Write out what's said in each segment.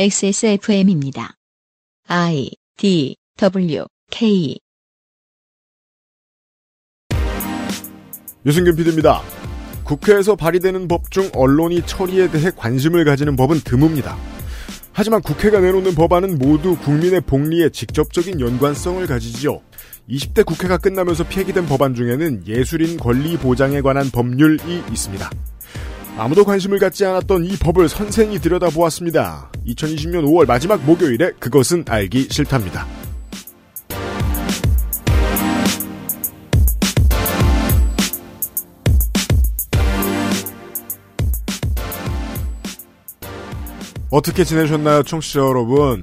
XSFM입니다. I D W K 유승균 PD입니다. 국회에서 발의되는 법 중 언론이 처리에 대해 관심을 가지는 법은 드뭅니다. 하지만 국회가 내놓는 법안은 모두 국민의 복리에 직접적인 연관성을 가지지요. 20대 국회가 끝나면서 폐기된 법안 중에는 예술인 권리 보장에 관한 법률이 있습니다. 아무도 관심을 갖지 않았던 이 법을 선생이 들여다보았습니다. 2020년 5월 마지막 목요일에 그것은 알기 싫답니다. 어떻게 지내셨나요, 청취자 여러분?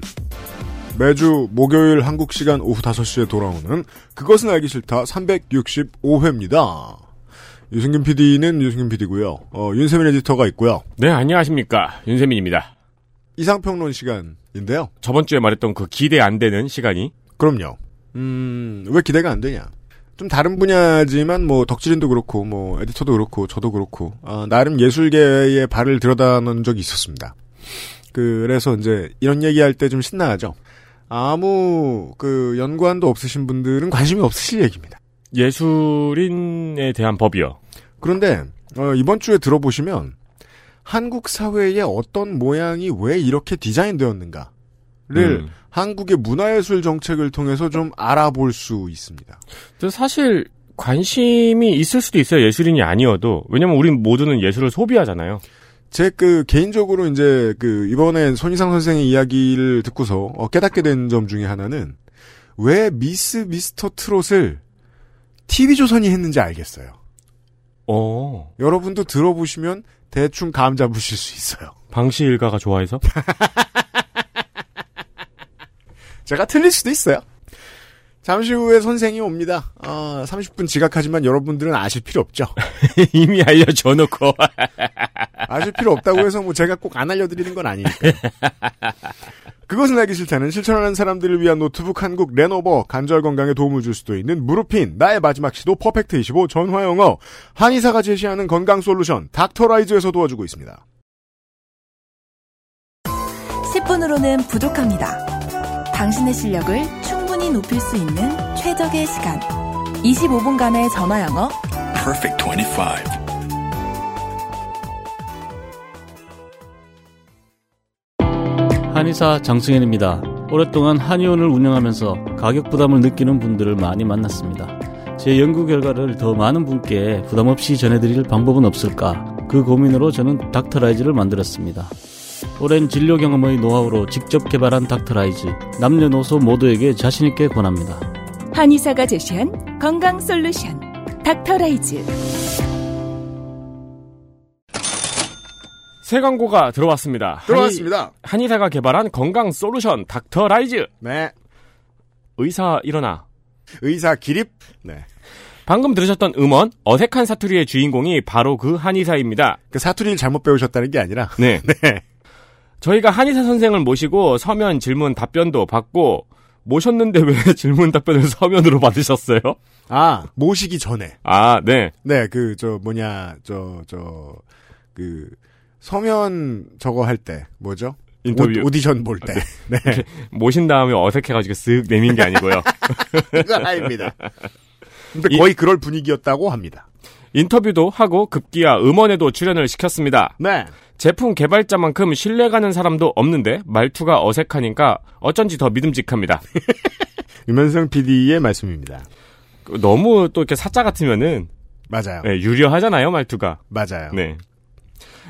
매주 목요일 한국 시간 오후 5시에 돌아오는 그것은 알기 싫다 365회입니다. 유승균 PD는 유승균 PD고요. 어, 윤세민 에디터가 있고요. 네, 안녕하십니까. 윤세민입니다. 이상평론 시간인데요. 저번 주에 말했던 그 기대 안 되는 시간이. 그럼요. 음, 왜 기대가 안 되냐. 좀 다른 분야지만 뭐 덕질인도 그렇고 뭐 에디터도 그렇고 저도 그렇고 어, 나름 예술계의 발을 들여다 놓은 적이 있었습니다. 그래서 이제 이런 얘기할 때 좀 신나하죠. 아무 그 연관도 없으신 분들은 관심이 없으실 얘기입니다. 예술인에 대한 법이요. 그런데 어, 이번 주에 들어보시면 한국 사회의 어떤 모양이 왜 이렇게 디자인되었는가를 음. 한국의 문화예술 정책을 통해서 좀 알아볼 수 있습니다. 저 사실 관심이 있을 수도 있어요. 예술인이 아니어도. 왜냐면 우린 모두는 예술을 소비하잖아요. 제 그 개인적으로 이제 그 이번에 손희상 선생의 이야기를 듣고서 어, 깨닫게 된 점 중에 하나는 왜 미스 미스터 트롯을 TV조선이 했는지 알겠어요. 어. 여러분도 들어보시면 대충 감 잡으실 수 있어요. 방씨 일가가 좋아해서? 제가 틀릴 수도 있어요. 잠시 후에 선생이 옵니다. 어, 30분 지각하지만 여러분들은 아실 필요 없죠. 이미 알려줘 놓고. 아실 필요 없다고 해서 뭐 제가 꼭 안 알려드리는 건 아니니까. 그것은 알기 싫다는 실천하는 사람들을 위한 노트북 한국 레노버 관절 건강에 도움을 줄 수도 있는 무르핀 나의 마지막 시도 퍼펙트 25 전화 영어 한의사가 제시하는 건강 솔루션 닥터라이즈에서 도와주고 있습니다. 10분으로는 부족합니다. 당신의 실력을 충분히 높일 수 있는 최적의 시간. 25분간의 전화 영어. Perfect 25. 한의사 장승현입니다. 오랫동안 한의원을 운영하면서 가격 부담을 느끼는 분들을 많이 만났습니다. 제 연구 결과를 더 많은 분께 부담 없이 전해드릴 방법은 없을까? 그 고민으로 저는 닥터라이즈를 만들었습니다. 오랜 진료 경험의 노하우로 직접 개발한 닥터라이즈. 남녀노소 모두에게 자신있게 권합니다. 한의사가 제시한 건강 솔루션. 닥터라이즈. 새 광고가 들어왔습니다. 들어왔습니다. 한의, 한의 사가 개발한 건강 솔루션 닥터 라이즈. 네. 의사 일어나. 의사 기립. 네. 방금 들으셨던 음원 어색한 사투리의 주인공이 바로 그 한의사입니다. 그 사투리를 잘못 배우셨다는 게 아니라. 네. 네. 저희가 한의사 선생을 모시고 서면 질문 답변도 받고 모셨는데 왜 질문 답변을 서면으로 받으셨어요? 아, 모시기 전에. 아, 네. 네, 그, 저, 뭐냐, 저, 저, 그, 서면 저거 할 때, 뭐죠? 인터뷰. 오디션 볼 때. 네. 모신 다음에 어색해가지고 쓱 내민 게 아니고요. 그건 아닙니다. 근데 이- 거의 그럴 분위기였다고 합니다. 인터뷰도 하고 급기야 음원에도 출연을 시켰습니다. 네. 제품 개발자만큼 신뢰가는 사람도 없는데 말투가 어색하니까 어쩐지 더 믿음직합니다. 유면성 PD의 말씀입니다. 너무 또 이렇게 사짜 같으면은 맞아요. 네, 유려하잖아요 말투가. 맞아요. 네.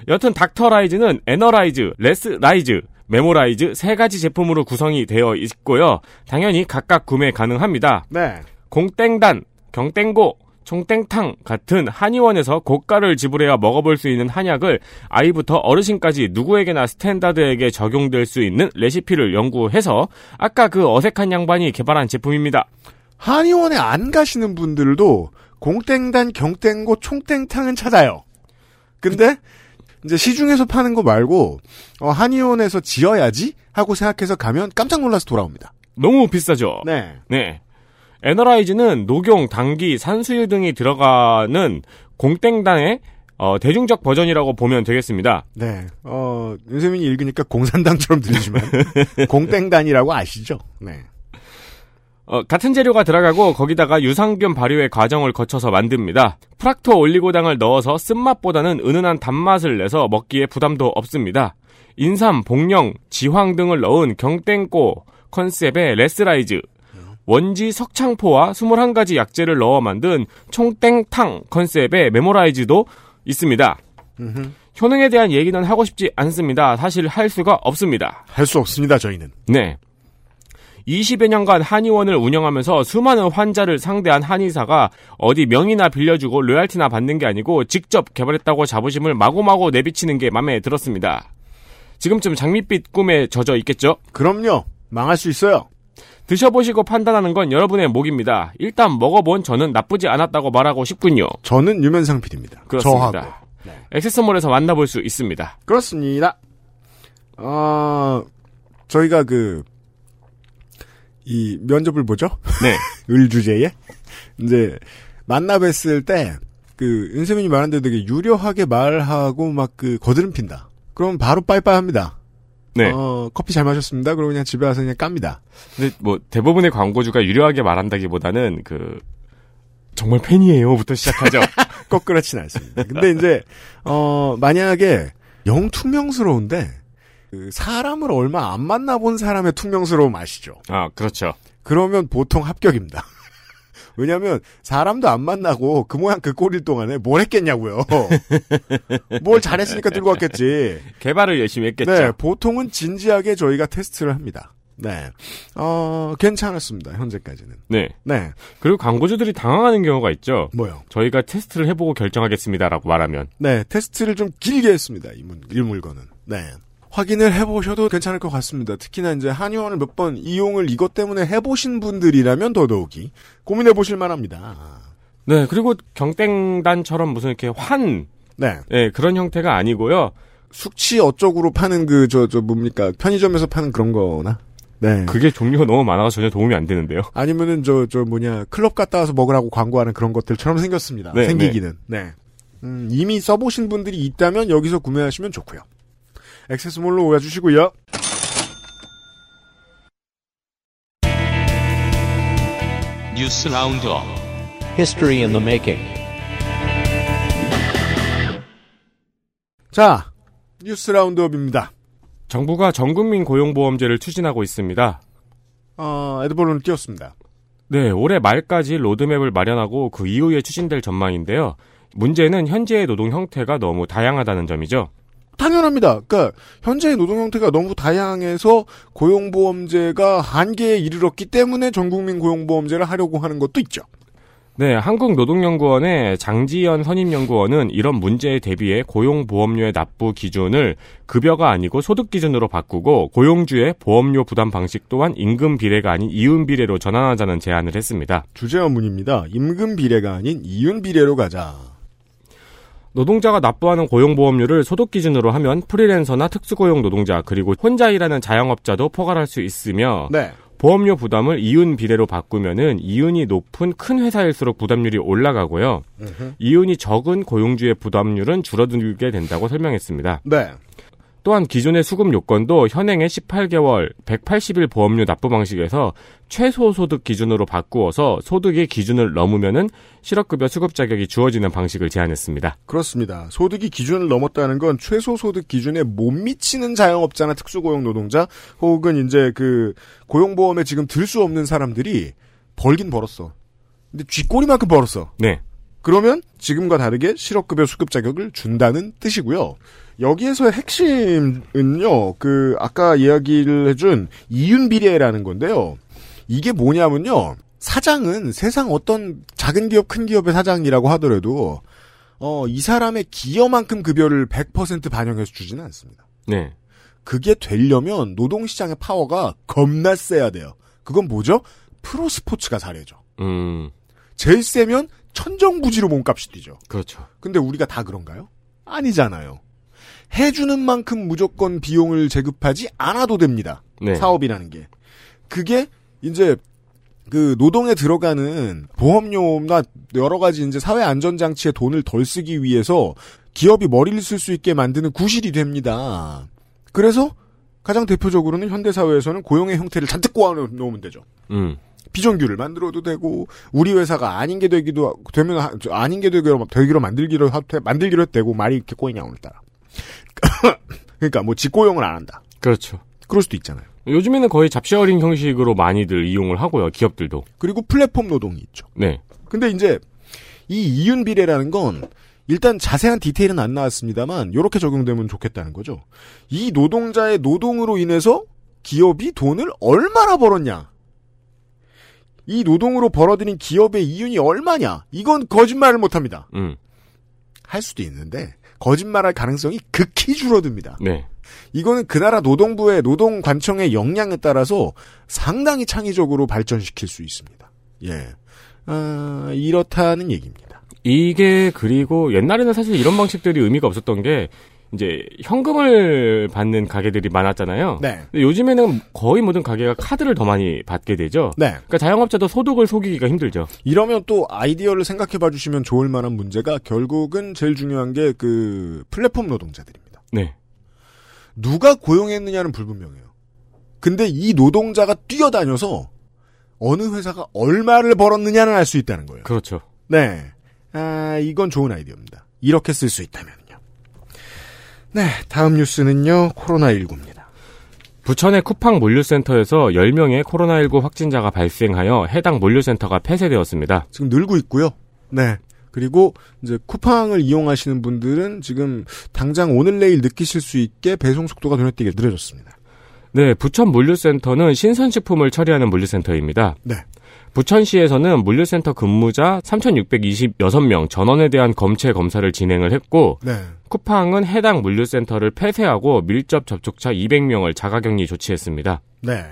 여튼 닥터라이즈는 에너라이즈, 레스라이즈, 메모라이즈 세 가지 제품으로 구성이 되어 있고요. 당연히 각각 구매 가능합니다. 네. 공땡단, 경땡고, 총땡탕 같은 한의원에서 고가를 지불해야 먹어볼 수 있는 한약을 아이부터 어르신까지 누구에게나 standard하게 적용될 수 있는 레시피를 연구해서 아까 그 어색한 양반이 개발한 제품입니다. 한의원에 안 가시는 분들도 공땡단, 경땡고, 총땡탕은 찾아요. 근데 이제 시중에서 파는 거 말고 어, 한의원에서 지어야지 하고 생각해서 가면 깜짝 놀라서 돌아옵니다. 너무 비싸죠? 네. 네. 에너라이즈는 녹용, 당기, 산수유 등이 들어가는 공땡단에 어, 대중적 버전이라고 보면 되겠습니다. 네. 어, 윤세민이 읽으니까 공산당처럼 들리지만 공땡단이라고 아시죠? 네. 어, 같은 재료가 들어가고 거기다가 유산균 발효의 과정을 거쳐서 만듭니다. 프락토 올리고당을 넣어서 쓴맛보다는 은은한 단맛을 내서 먹기에 부담도 없습니다. 인삼, 복령, 지황 등을 넣은 경땡꼬 컨셉의 레스라이즈, 원지 석창포와 21가지 약재를 넣어 만든 총땡탕 컨셉의 메모라이즈도 있습니다. 효능에 대한 얘기는 하고 싶지 않습니다. 사실 할 수가 없습니다. 할 수 없습니다, 저희는. 네. 20여 년간 한의원을 운영하면서 수많은 환자를 상대한 한의사가 어디 명의나 빌려주고 로얄티나 받는 게 아니고 직접 개발했다고 자부심을 마구마구 내비치는 게 마음에 들었습니다. 지금쯤 장밋빛 꿈에 젖어 있겠죠? 그럼요. 망할 수 있어요. 드셔보시고 판단하는 건 여러분의 목입니다. 일단 먹어본 저는 나쁘지 않았다고 말하고 싶군요. 저는 유면상 PD입니다. 그렇습니다. 저하고. 네. 액세스몰에서 만나볼 수 있습니다. 그렇습니다. 어, 저희가 그, 이 면접을 보죠? 네. 을 주제에. 이제, 만나 뵀을 때, 그, 윤세민이 말한 대로 되게 유려하게 말하고 막 그, 거드름 핀다. 그럼 바로 빠이빠이 합니다. 네. 어, 커피 잘 마셨습니다. 그러고 그냥 집에 와서 그냥 깝니다. 근데 뭐 대부분의 광고주가 유려하게 말한다기보다는 그 정말 팬이에요부터 시작하죠. 꼭 그렇진 않습니다. 근데 이제, 어, 만약에 영 투명스러운데, 그 사람을 얼마 안 만나본 사람의 투명스러움 아시죠? 아 그렇죠. 그러면 보통 합격입니다. 왜냐면, 사람도 안 만나고 그 모양 그 꼴일 동안에 뭘 했겠냐고요. 뭘 잘했으니까 들고 왔겠지. 개발을 열심히 했겠죠. 네, 보통은 진지하게 저희가 테스트를 합니다. 네. 어, 괜찮았습니다, 현재까지는. 네. 네. 그리고 광고주들이 당황하는 경우가 있죠. 뭐요? 저희가 테스트를 해보고 결정하겠습니다라고 말하면 네, 테스트를 좀 길게 했습니다. 이, 문, 이 물건은. 네. 확인을 해보셔도 괜찮을 것 같습니다. 특히나 이제 한의원을 몇 번 이용을 이것 때문에 해보신 분들이라면 더더욱이 고민해 보실 만합니다. 네 그리고 경땡단처럼 무슨 이렇게 환 네. 네, 그런 형태가 아니고요. 숙취 어쩌구로 파는 그, 저, 저, 뭡니까. 편의점에서 파는 그런 거나. 네. 그게 종류가 너무 많아서 전혀 도움이 안 되는데요. 아니면은 저, 저 뭐냐. 클럽 갔다 와서 먹으라고 광고하는 그런 것들처럼 생겼습니다. 네, 생기기는. 네. 음, 이미 써보신 분들이 있다면 여기서 구매하시면 좋고요. 액세스몰로 와주시고요. News Roundup History in the making. 자, News Roundup입니다. 정부가 전국민 고용보험제를 추진하고 있습니다. 어, 애드벌룬을 띄웠습니다. 네, 올해 말까지 로드맵을 마련하고 그 이후에 추진될 전망인데요. 문제는 현재의 노동 형태가 너무 다양하다는 점이죠. 당연합니다. 그러니까 현재의 노동 형태가 너무 다양해서 고용보험제가 한계에 이르렀기 때문에 전국민 고용보험제를 하려고 하는 것도 있죠. 네, 한국노동연구원의 장지연 선임연구원은 이런 문제에 대비해 고용보험료의 납부 기준을 급여가 아니고 소득 기준으로 바꾸고 고용주의 보험료 부담 방식 또한 임금 비례가 아닌 이윤 비례로 전환하자는 제안을 했습니다. 주제 원문입니다. 임금 비례가 아닌 이윤 비례로 가자. 노동자가 납부하는 고용보험료를 소득 기준으로 하면 프리랜서나 특수고용 노동자 그리고 혼자 일하는 자영업자도 포괄할 수 있으며 네. 보험료 부담을 이윤 비례로 바꾸면은 이윤이 높은 큰 회사일수록 부담률이 올라가고요. 이윤이 적은 고용주의 부담률은 줄어들게 된다고 설명했습니다. 네. 또한 기존의 수급 요건도 현행의 18개월 180일 보험료 납부 방식에서 최소 소득 기준으로 바꾸어서 소득의 기준을 넘으면은 실업급여 수급 자격이 주어지는 방식을 제안했습니다. 그렇습니다. 소득이 기준을 넘었다는 건 최소 소득 기준에 못 미치는 자영업자나 특수고용 노동자 혹은 이제 그 고용보험에 지금 들 수 없는 사람들이 벌긴 벌었어. 근데 쥐꼬리만큼 벌었어. 네. 그러면 지금과 다르게 실업급여 수급 자격을 준다는 뜻이고요. 여기에서의 핵심은요, 그, 아까 이야기를 해준 이윤 비례라는 건데요. 이게 뭐냐면요. 사장은 세상 어떤 작은 기업, 큰 기업의 사장이라고 하더라도, 어, 이 사람의 기여만큼 급여를 100% 반영해서 주지는 않습니다. 네. 그게 되려면 노동시장의 파워가 겁나 세야 돼요. 그건 뭐죠? 프로스포츠가 잘해줘. 음, 제일 세면 천정부지로 몸값이 뛰죠. 그렇죠. 근데 우리가 다 그런가요? 아니잖아요. 해주는 만큼 무조건 비용을 제급하지 않아도 됩니다. 네. 사업이라는 게. 그게 이제 그 노동에 들어가는 보험료나 여러 가지 이제 사회 안전 장치에 돈을 덜 쓰기 위해서 기업이 머리를 쓸 수 있게 만드는 구실이 됩니다. 그래서 가장 대표적으로는 현대 사회에서는 고용의 형태를 잔뜩 꼬아 놓으면 되죠. 음. 비정규를 만들어도 되고 우리 회사가 아닌 게 되기도 하- 되면 하- 아닌 게 되기로 되기로 만들기로 하- 만들기로 했대고 말이 이렇게 꼬이냐 오늘따라. 그러니까 뭐 직고용을 안 한다. 그렇죠. 그럴 수도 있잖아요. 요즘에는 거의 job sharing 형식으로 많이들 이용을 하고요. 기업들도. 그리고 플랫폼 노동이 있죠. 네. 근데 이제 이 이윤 비례라는 건 일단 자세한 디테일은 안 나왔습니다만 이렇게 적용되면 좋겠다는 거죠. 이 노동자의 노동으로 인해서 기업이 돈을 얼마나 벌었냐. 이 노동으로 벌어들인 기업의 이윤이 얼마냐. 이건 거짓말을 못 합니다. 음. 할 수도 있는데 거짓말할 가능성이 극히 줄어듭니다. 네. 이거는 그 나라 노동부의 노동관청의 역량에 따라서 상당히 창의적으로 발전시킬 수 있습니다. 예. 아, 이렇다는 얘기입니다. 이게 그리고 옛날에는 사실 이런 방식들이 의미가 없었던 게 이제 현금을 받는 가게들이 많았잖아요. 네. 근데 요즘에는 거의 모든 가게가 카드를 더 많이 받게 되죠. 네. 그러니까 자영업자도 소득을 속이기가 힘들죠. 이러면 또 아이디어를 생각해 봐 주시면 좋을 만한 문제가 결국은 제일 중요한 게 그 플랫폼 노동자들입니다. 네. 누가 고용했느냐는 불분명해요. 근데 이 노동자가 뛰어다녀서 어느 회사가 얼마를 벌었느냐는 알 수 있다는 거예요. 그렇죠. 네. 아, 이건 좋은 아이디어입니다. 이렇게 쓸 수 있다면요. 네, 다음 뉴스는요, 코로나19입니다. 부천의 쿠팡 물류센터에서 10명의 코로나19 확진자가 발생하여 해당 물류센터가 폐쇄되었습니다. 지금 늘고 있고요. 네. 그리고 이제 쿠팡을 이용하시는 분들은 지금 당장 오늘 내일 느끼실 수 있게 배송 속도가 눈에 띄게 느려졌습니다. 네, 부천 물류센터는 신선식품을 처리하는 물류센터입니다. 네. 부천시에서는 물류센터 근무자 3,626명 전원에 대한 검체 검사를 진행을 했고 네. 쿠팡은 해당 물류센터를 폐쇄하고 밀접 접촉자 200명을 자가격리 조치했습니다. 네.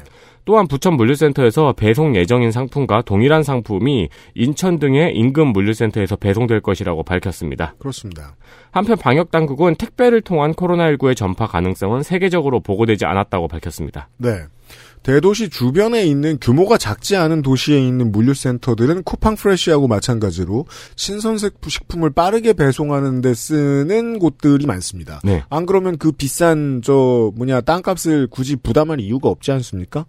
또한 부천 물류센터에서 배송 예정인 상품과 동일한 상품이 인천 등의 인근 물류센터에서 배송될 것이라고 밝혔습니다. 그렇습니다. 한편 방역 당국은 택배를 통한 코로나19의 전파 가능성은 세계적으로 보고되지 않았다고 밝혔습니다. 네. 대도시 주변에 있는 규모가 작지 않은 도시에 있는 물류센터들은 쿠팡 프레시하고 마찬가지로 신선식품을 빠르게 배송하는 데 쓰는 곳들이 많습니다. 네. 안 그러면 그 비싼 저 뭐냐 땅값을 굳이 부담할 이유가 없지 않습니까?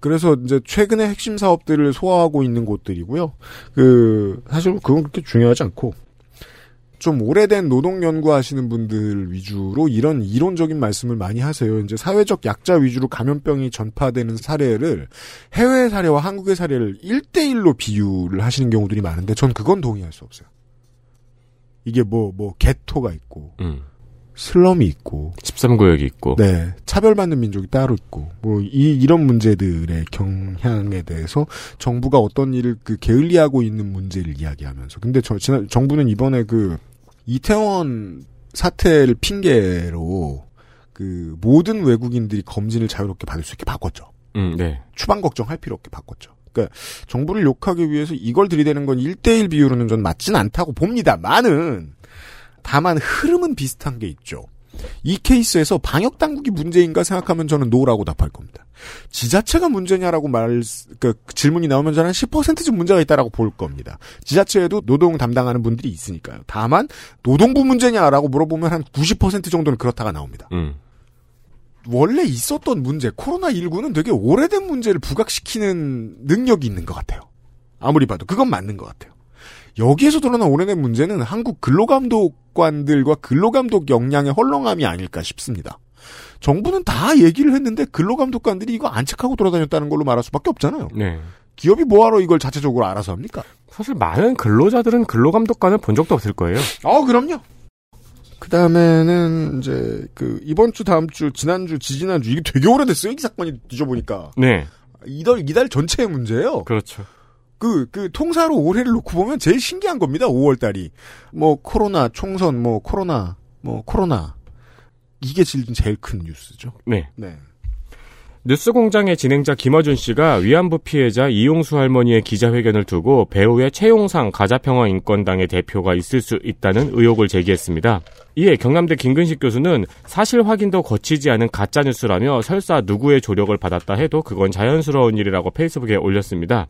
그래서 이제 최근에 핵심 사업들을 소화하고 있는 곳들이고요. 그 사실 그건 그렇게 중요하지 않고 좀 오래된 노동 연구하시는 분들 위주로 이런 이론적인 말씀을 많이 하세요. 이제 사회적 약자 위주로 감염병이 전파되는 사례를 해외 사례와 한국의 사례를 1대1로 비유를 하시는 경우들이 많은데 전 그건 동의할 수 없어요. 이게 뭐, 뭐, 개토가 있고, 음. 슬럼이 있고, 13구역이 있고 네, 차별받는 민족이 따로 있고, 뭐, 이, 이런 문제들의 경향에 대해서 정부가 어떤 일을 그 게을리하고 있는 문제를 이야기하면서. 근데 저, 지난, 정부는 이번에 그, 이태원 사태를 핑계로 그 모든 외국인들이 검진을 자유롭게 받을 수 있게 바꿨죠. 음, 네. 추방 걱정할 필요 없게 바꿨죠. 그러니까 정부를 욕하기 위해서 이걸 들이대는 건 1대1 비율로는 전 맞진 않다고 봅니다만은 다만 흐름은 비슷한 게 있죠. 이 케이스에서 방역 당국이 문제인가 생각하면 저는 no라고 답할 겁니다. 지자체가 문제냐라고 말, 그 질문이 나오면 저는 한 10%쯤 문제가 있다라고 볼 겁니다. 지자체에도 노동 담당하는 분들이 있으니까요. 다만 노동부 문제냐라고 물어보면 한 90% 정도는 그렇다가 나옵니다. 음. 원래 있었던 문제, 코로나19는 되게 오래된 문제를 부각시키는 능력이 있는 것 같아요. 아무리 봐도. 그건 맞는 것 같아요. 여기에서 드러난 오래된 문제는 한국 근로감독관들과 근로감독 역량의 헐렁함이 아닐까 싶습니다. 정부는 다 얘기를 했는데 근로감독관들이 이거 안 체크하고 돌아다녔다는 걸로 말할 수밖에 없잖아요. 네. 기업이 뭐하러 이걸 자체적으로 알아서 합니까? 사실 많은 근로자들은 근로감독관을 본 적도 없을 거예요. 어, 그럼요. 그 다음에는 이제 그 이번 주, 다음 주, 지난주, 지지난주 이게 되게 오래됐어요. 이 사건이 뒤져보니까 네. 이달 이달 전체의 문제예요. 그렇죠. 그, 그, 통사로 올해를 놓고 보면 제일 신기한 겁니다, 5월달이. 뭐, 코로나, 총선, 뭐, 코로나, 뭐, 코로나. 이게 질- 제일 큰 뉴스죠. 네. 네. 뉴스 공장의 진행자 김어준 씨가 위안부 피해자 이용수 할머니의 기자회견을 두고 배우의 최용상 가자평화인권당의 대표가 있을 수 있다는 의혹을 제기했습니다. 이에 경남대 김근식 교수는 사실 확인도 거치지 않은 가짜뉴스라며 설사 누구의 조력을 받았다 해도 그건 자연스러운 일이라고 페이스북에 올렸습니다.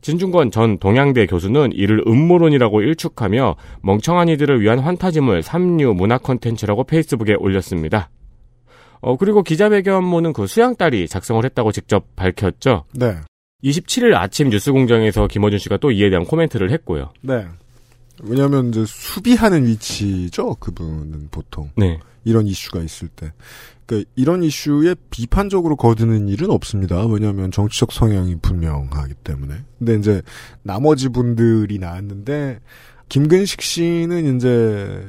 진중권 전 동양대 교수는 이를 음모론이라고 일축하며 멍청한 이들을 위한 환타지물 삼류 문화 콘텐츠라고 페이스북에 올렸습니다. 어, 그리고 기자회견문은 그 수양딸이 작성을 했다고 직접 밝혔죠. 네. 27일 아침 뉴스공장에서 김어준 씨가 또 이에 대한 코멘트를 했고요. 네. 왜냐하면 이제 수비하는 위치죠. 그분은 보통 네. 이런 이슈가 있을 때. 그러니까 이런 이슈에 비판적으로 거드는 일은 없습니다. 왜냐하면 정치적 성향이 분명하기 때문에. 근데 이제 나머지 분들이 나왔는데 김근식 씨는 이제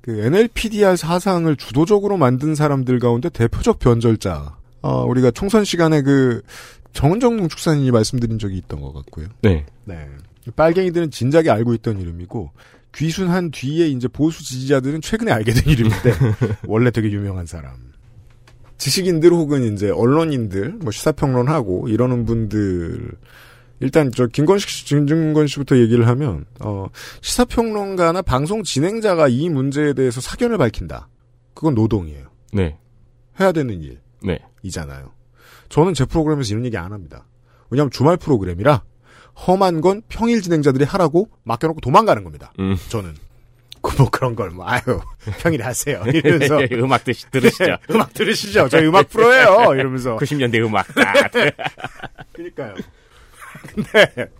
그 NLPDR 사상을 주도적으로 만든 사람들 가운데 대표적 변절자. 어, 우리가 총선 시간에 그 정은정 축산인이 말씀드린 적이 있던 것 같고요. 네. 네. 빨갱이들은 진작에 알고 있던 이름이고 귀순한 뒤에 이제 보수 지지자들은 최근에 알게 된 이름인데 원래 되게 유명한 사람. 지식인들 혹은 이제 언론인들 뭐 시사평론하고 이러는 분들 일단 저 김건식 씨, 김준건 씨부터 얘기를 하면 어 시사평론가나 방송 진행자가 이 문제에 대해서 사견을 밝힌다. 그건 노동이에요. 네. 해야 되는 네. 일이잖아요. 저는 제 프로그램에서 이런 얘기 안 합니다. 왜냐하면 주말 프로그램이라 험한 건 평일 진행자들이 하라고 맡겨놓고 도망가는 겁니다. 음. 저는. 그뭐 그런 걸 뭐 아유 평일에 하세요. 이러면서. 음악 드시, 들으시죠. 음악 들으시죠. 저희 음악 프로예요. 이러면서. 90년대 음악. 그러니까요. 근데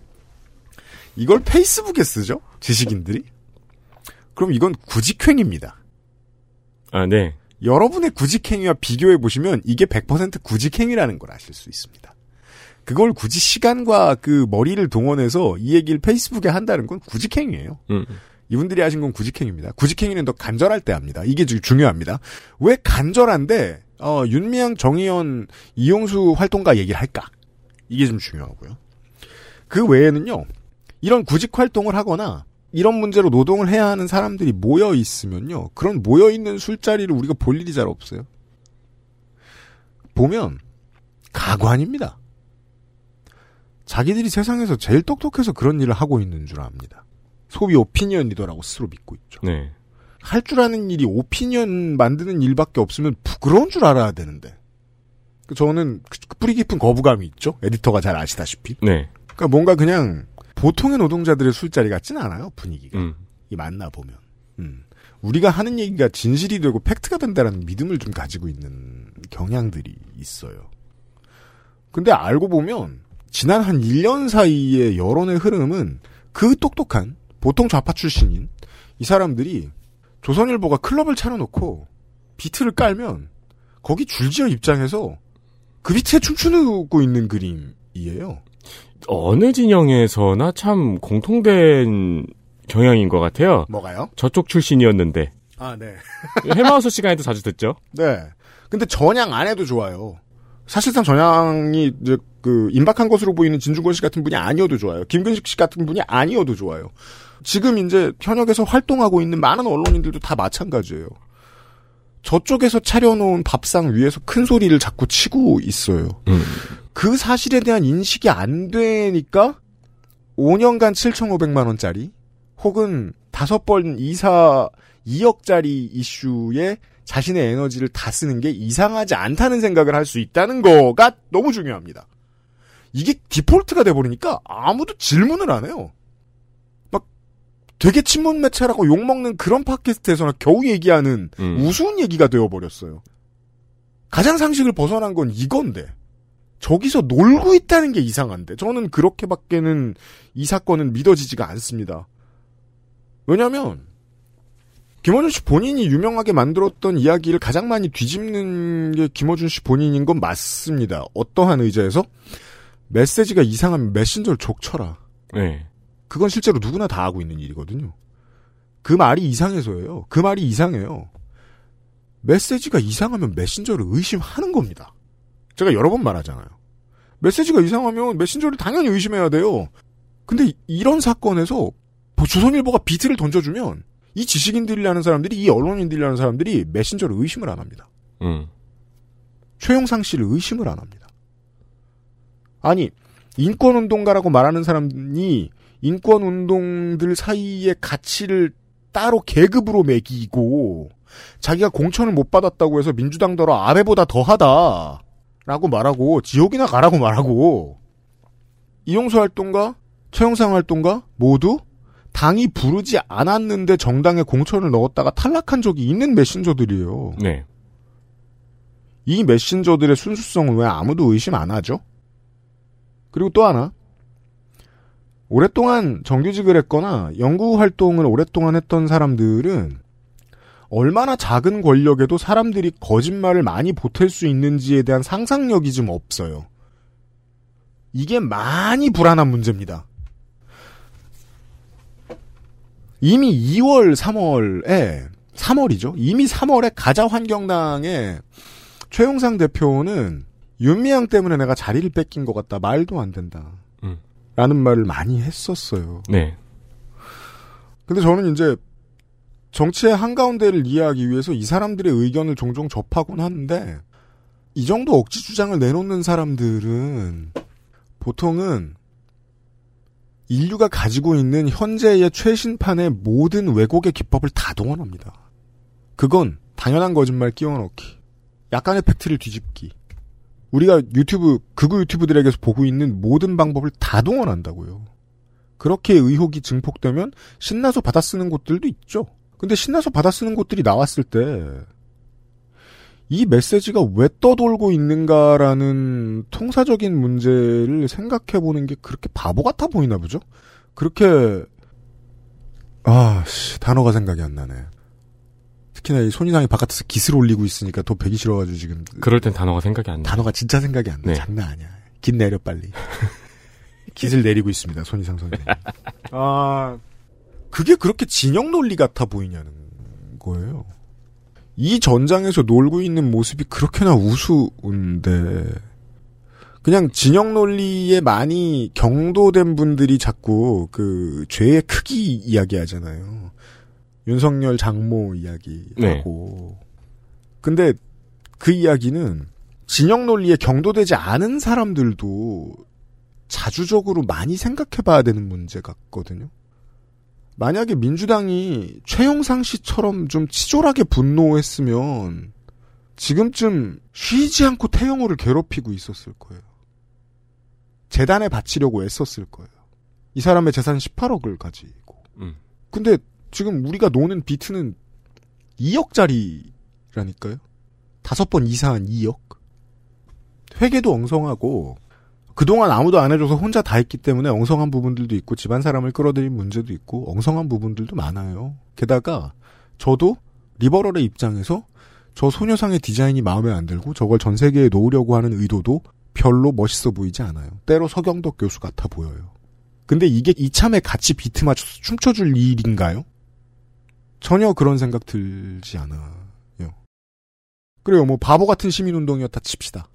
이걸 페이스북에 쓰죠? 지식인들이? 그럼 이건 구직행위입니다. 아, 네. 여러분의 구직행위와 비교해 보시면 이게 100% 구직행위라는 걸 아실 수 있습니다 그걸 굳이 시간과 그 머리를 동원해서 이 얘기를 페이스북에 한다는 건 구직행위예요 음. 이분들이 하신 건 구직행위입니다. 구직행위는 더 간절할 때 합니다. 이게 주- 중요합니다. 왜 간절한데 어, 윤미향, 정의연, 이용수 활동가 얘기를 할까? 이게 좀 중요하고요. 그 외에는요. 이런 구직 활동을 하거나 이런 문제로 노동을 해야 하는 사람들이 모여 있으면요. 그런 모여 있는 술자리를 우리가 볼 일이 잘 없어요. 보면 가관입니다. 자기들이 세상에서 제일 똑똑해서 그런 일을 하고 있는 줄 압니다. 소위 오피니언 리더라고 스스로 믿고 있죠. 네. 할 줄 아는 일이 오피니언 만드는 일밖에 없으면 부끄러운 줄 알아야 되는데. 그 저는 그 뿌리 깊은 거부감이 있죠. 에디터가 잘 아시다시피. 네. 그러니까 뭔가 그냥 보통의 노동자들의 술자리 같진 않아요. 분위기가. 음. 이 만나 보면. 음. 우리가 하는 얘기가 진실이 되고 팩트가 된다는 믿음을 좀 가지고 있는 경향들이 있어요. 근데 알고 보면 지난 한 1년 사이의 여론의 흐름은 그 똑똑한 보통 좌파 출신인 이 사람들이 조선일보가 클럽을 차려놓고 비트를 깔면 거기 줄지어 입장해서 그 비트에 춤추고 있는 그림이에요. 어느 진영에서나 참 공통된 경향인 것 같아요. 뭐가요? 저쪽 출신이었는데. 아, 네. 해마우스 시간에도 자주 듣죠? 네. 근데 전향 안 해도 좋아요. 사실상 전향이 이제 그 임박한 것으로 보이는 진중권 씨 같은 분이 아니어도 좋아요. 김근식 씨 같은 분이 아니어도 좋아요. 지금 이제 현역에서 활동하고 있는 많은 언론인들도 다 마찬가지예요. 저쪽에서 차려놓은 밥상 위에서 큰 소리를 자꾸 치고 있어요. 음. 그 사실에 대한 인식이 안 되니까 5년간 7,500만 원짜리 혹은 다섯 번 이사 2억짜리 이슈에 자신의 에너지를 다 쓰는 게 이상하지 않다는 생각을 할 수 있다는 거가 너무 중요합니다. 이게 디폴트가 돼버리니까 아무도 질문을 안 해요. 막 되게 친문 매체라고 욕먹는 그런 팟캐스트에서나 겨우 얘기하는 음. 우스운 얘기가 되어버렸어요. 가장 상식을 벗어난 건 이건데 저기서 놀고 있다는 게 이상한데 저는 그렇게밖에는 이 사건은 믿어지지가 않습니다. 왜냐하면 김어준 씨 본인이 유명하게 만들었던 이야기를 가장 많이 뒤집는 게 김어준 씨 본인인 건 맞습니다. 어떠한 의자에서 메시지가 이상하면 메신저를 족쳐라. 네. 그건 실제로 누구나 다 하고 있는 일이거든요. 그 말이 이상해서예요. 그 말이 이상해요. 메시지가 이상하면 메신저를 의심하는 겁니다. 제가 여러 번 말하잖아요. 메시지가 이상하면 메신저를 당연히 의심해야 돼요. 근데 이- 이런 사건에서 뭐 조선일보가 비트를 던져주면 이 지식인들이라는 사람들이 이 언론인들이라는 사람들이 메신저를 의심을 안 합니다. 음. 최영상 씨를 의심을 안 합니다. 아니 인권운동가라고 말하는 사람이 인권운동들 사이의 가치를 따로 계급으로 매기고 자기가 공천을 못 받았다고 해서 민주당더러 아베보다 더하다라고 말하고 지옥이나 가라고 말하고 이용수 활동가 최영상 활동가 모두 당이 부르지 않았는데 정당에 공천을 넣었다가 탈락한 적이 있는 메신저들이에요. 네. 이 메신저들의 순수성을 왜 아무도 의심 안 하죠? 그리고 또 하나. 오랫동안 정규직을 했거나 연구 활동을 오랫동안 했던 사람들은 얼마나 작은 권력에도 사람들이 거짓말을 많이 보탤 수 있는지에 대한 상상력이 좀 없어요. 이게 많이 불안한 문제입니다. 이미 2월, 3월에 3월이죠. 이미 3월에 가자 환경당의 최용상 대표는 윤미향 때문에 내가 자리를 뺏긴 것 같다. 말도 안 된다. 음. 라는 말을 많이 했었어요. 네. 근데 저는 이제 정치의 한가운데를 이해하기 위해서 이 사람들의 의견을 종종 접하곤 하는데 이 정도 억지 주장을 내놓는 사람들은 보통은 인류가 가지고 있는 현재의 최신판의 모든 왜곡의 기법을 다 동원합니다. 그건 당연한 거짓말 끼워넣기, 약간의 팩트를 뒤집기. 우리가 유튜브 극우 유튜브들에게서 보고 있는 모든 방법을 다 동원한다고요. 그렇게 의혹이 증폭되면 신나서 받아쓰는 곳들도 있죠. 근데 신나서 받아쓰는 곳들이 나왔을 때 이 메시지가 왜 떠돌고 있는가라는 통사적인 문제를 생각해 보는 게 그렇게 바보 같아 보이나 보죠? 그렇게 아, 씨, 단어가 생각이 안 나네. 특히나 이 손이상이 바깥에서 깃을 올리고 있으니까 더 배기 싫어가지고 지금 그럴 땐 단어가 생각이 안 나. 단어가 진짜 생각이 안 나. 네. 장난 아니야. 깃 내려 빨리. 깃을 내리고 있습니다. 손이상 선생. 아 그게 그렇게 진영 논리 같아 보이냐는 거예요. 이 전장에서 놀고 있는 모습이 그렇게나 우스운데 그냥 진영 논리에 많이 경도된 분들이 자꾸 그 죄의 크기 이야기하잖아요. 윤석열 장모 이야기하고. 근데 그 이야기는 진영 논리에 경도되지 않은 사람들도 자주적으로 많이 생각해 봐야 되는 문제 같거든요. 만약에 민주당이 최영상 씨처럼 좀 치졸하게 분노했으면 지금쯤 쉬지 않고 태영호를 괴롭히고 있었을 거예요. 재단에 바치려고 애썼을 거예요. 이 사람의 재산 18억을 가지고. 음. 근데 지금 우리가 노는 비트는 2억짜리라니까요. 다섯 번 이상한 2억. 회계도 엉성하고 그동안 아무도 안 해줘서 혼자 다 했기 때문에 엉성한 부분들도 있고 집안 사람을 끌어들인 문제도 있고 엉성한 부분들도 많아요. 게다가 저도 리버럴의 입장에서 저 소녀상의 디자인이 마음에 안 들고 저걸 전 세계에 놓으려고 하는 의도도 별로 멋있어 보이지 않아요. 때로 서경덕 교수 같아 보여요. 근데 이게 이참에 같이 비트 맞춰서 춤춰줄 일인가요? 전혀 그런 생각 들지 않아요. 그래요. 뭐 바보 같은 시민운동이었다 칩시다.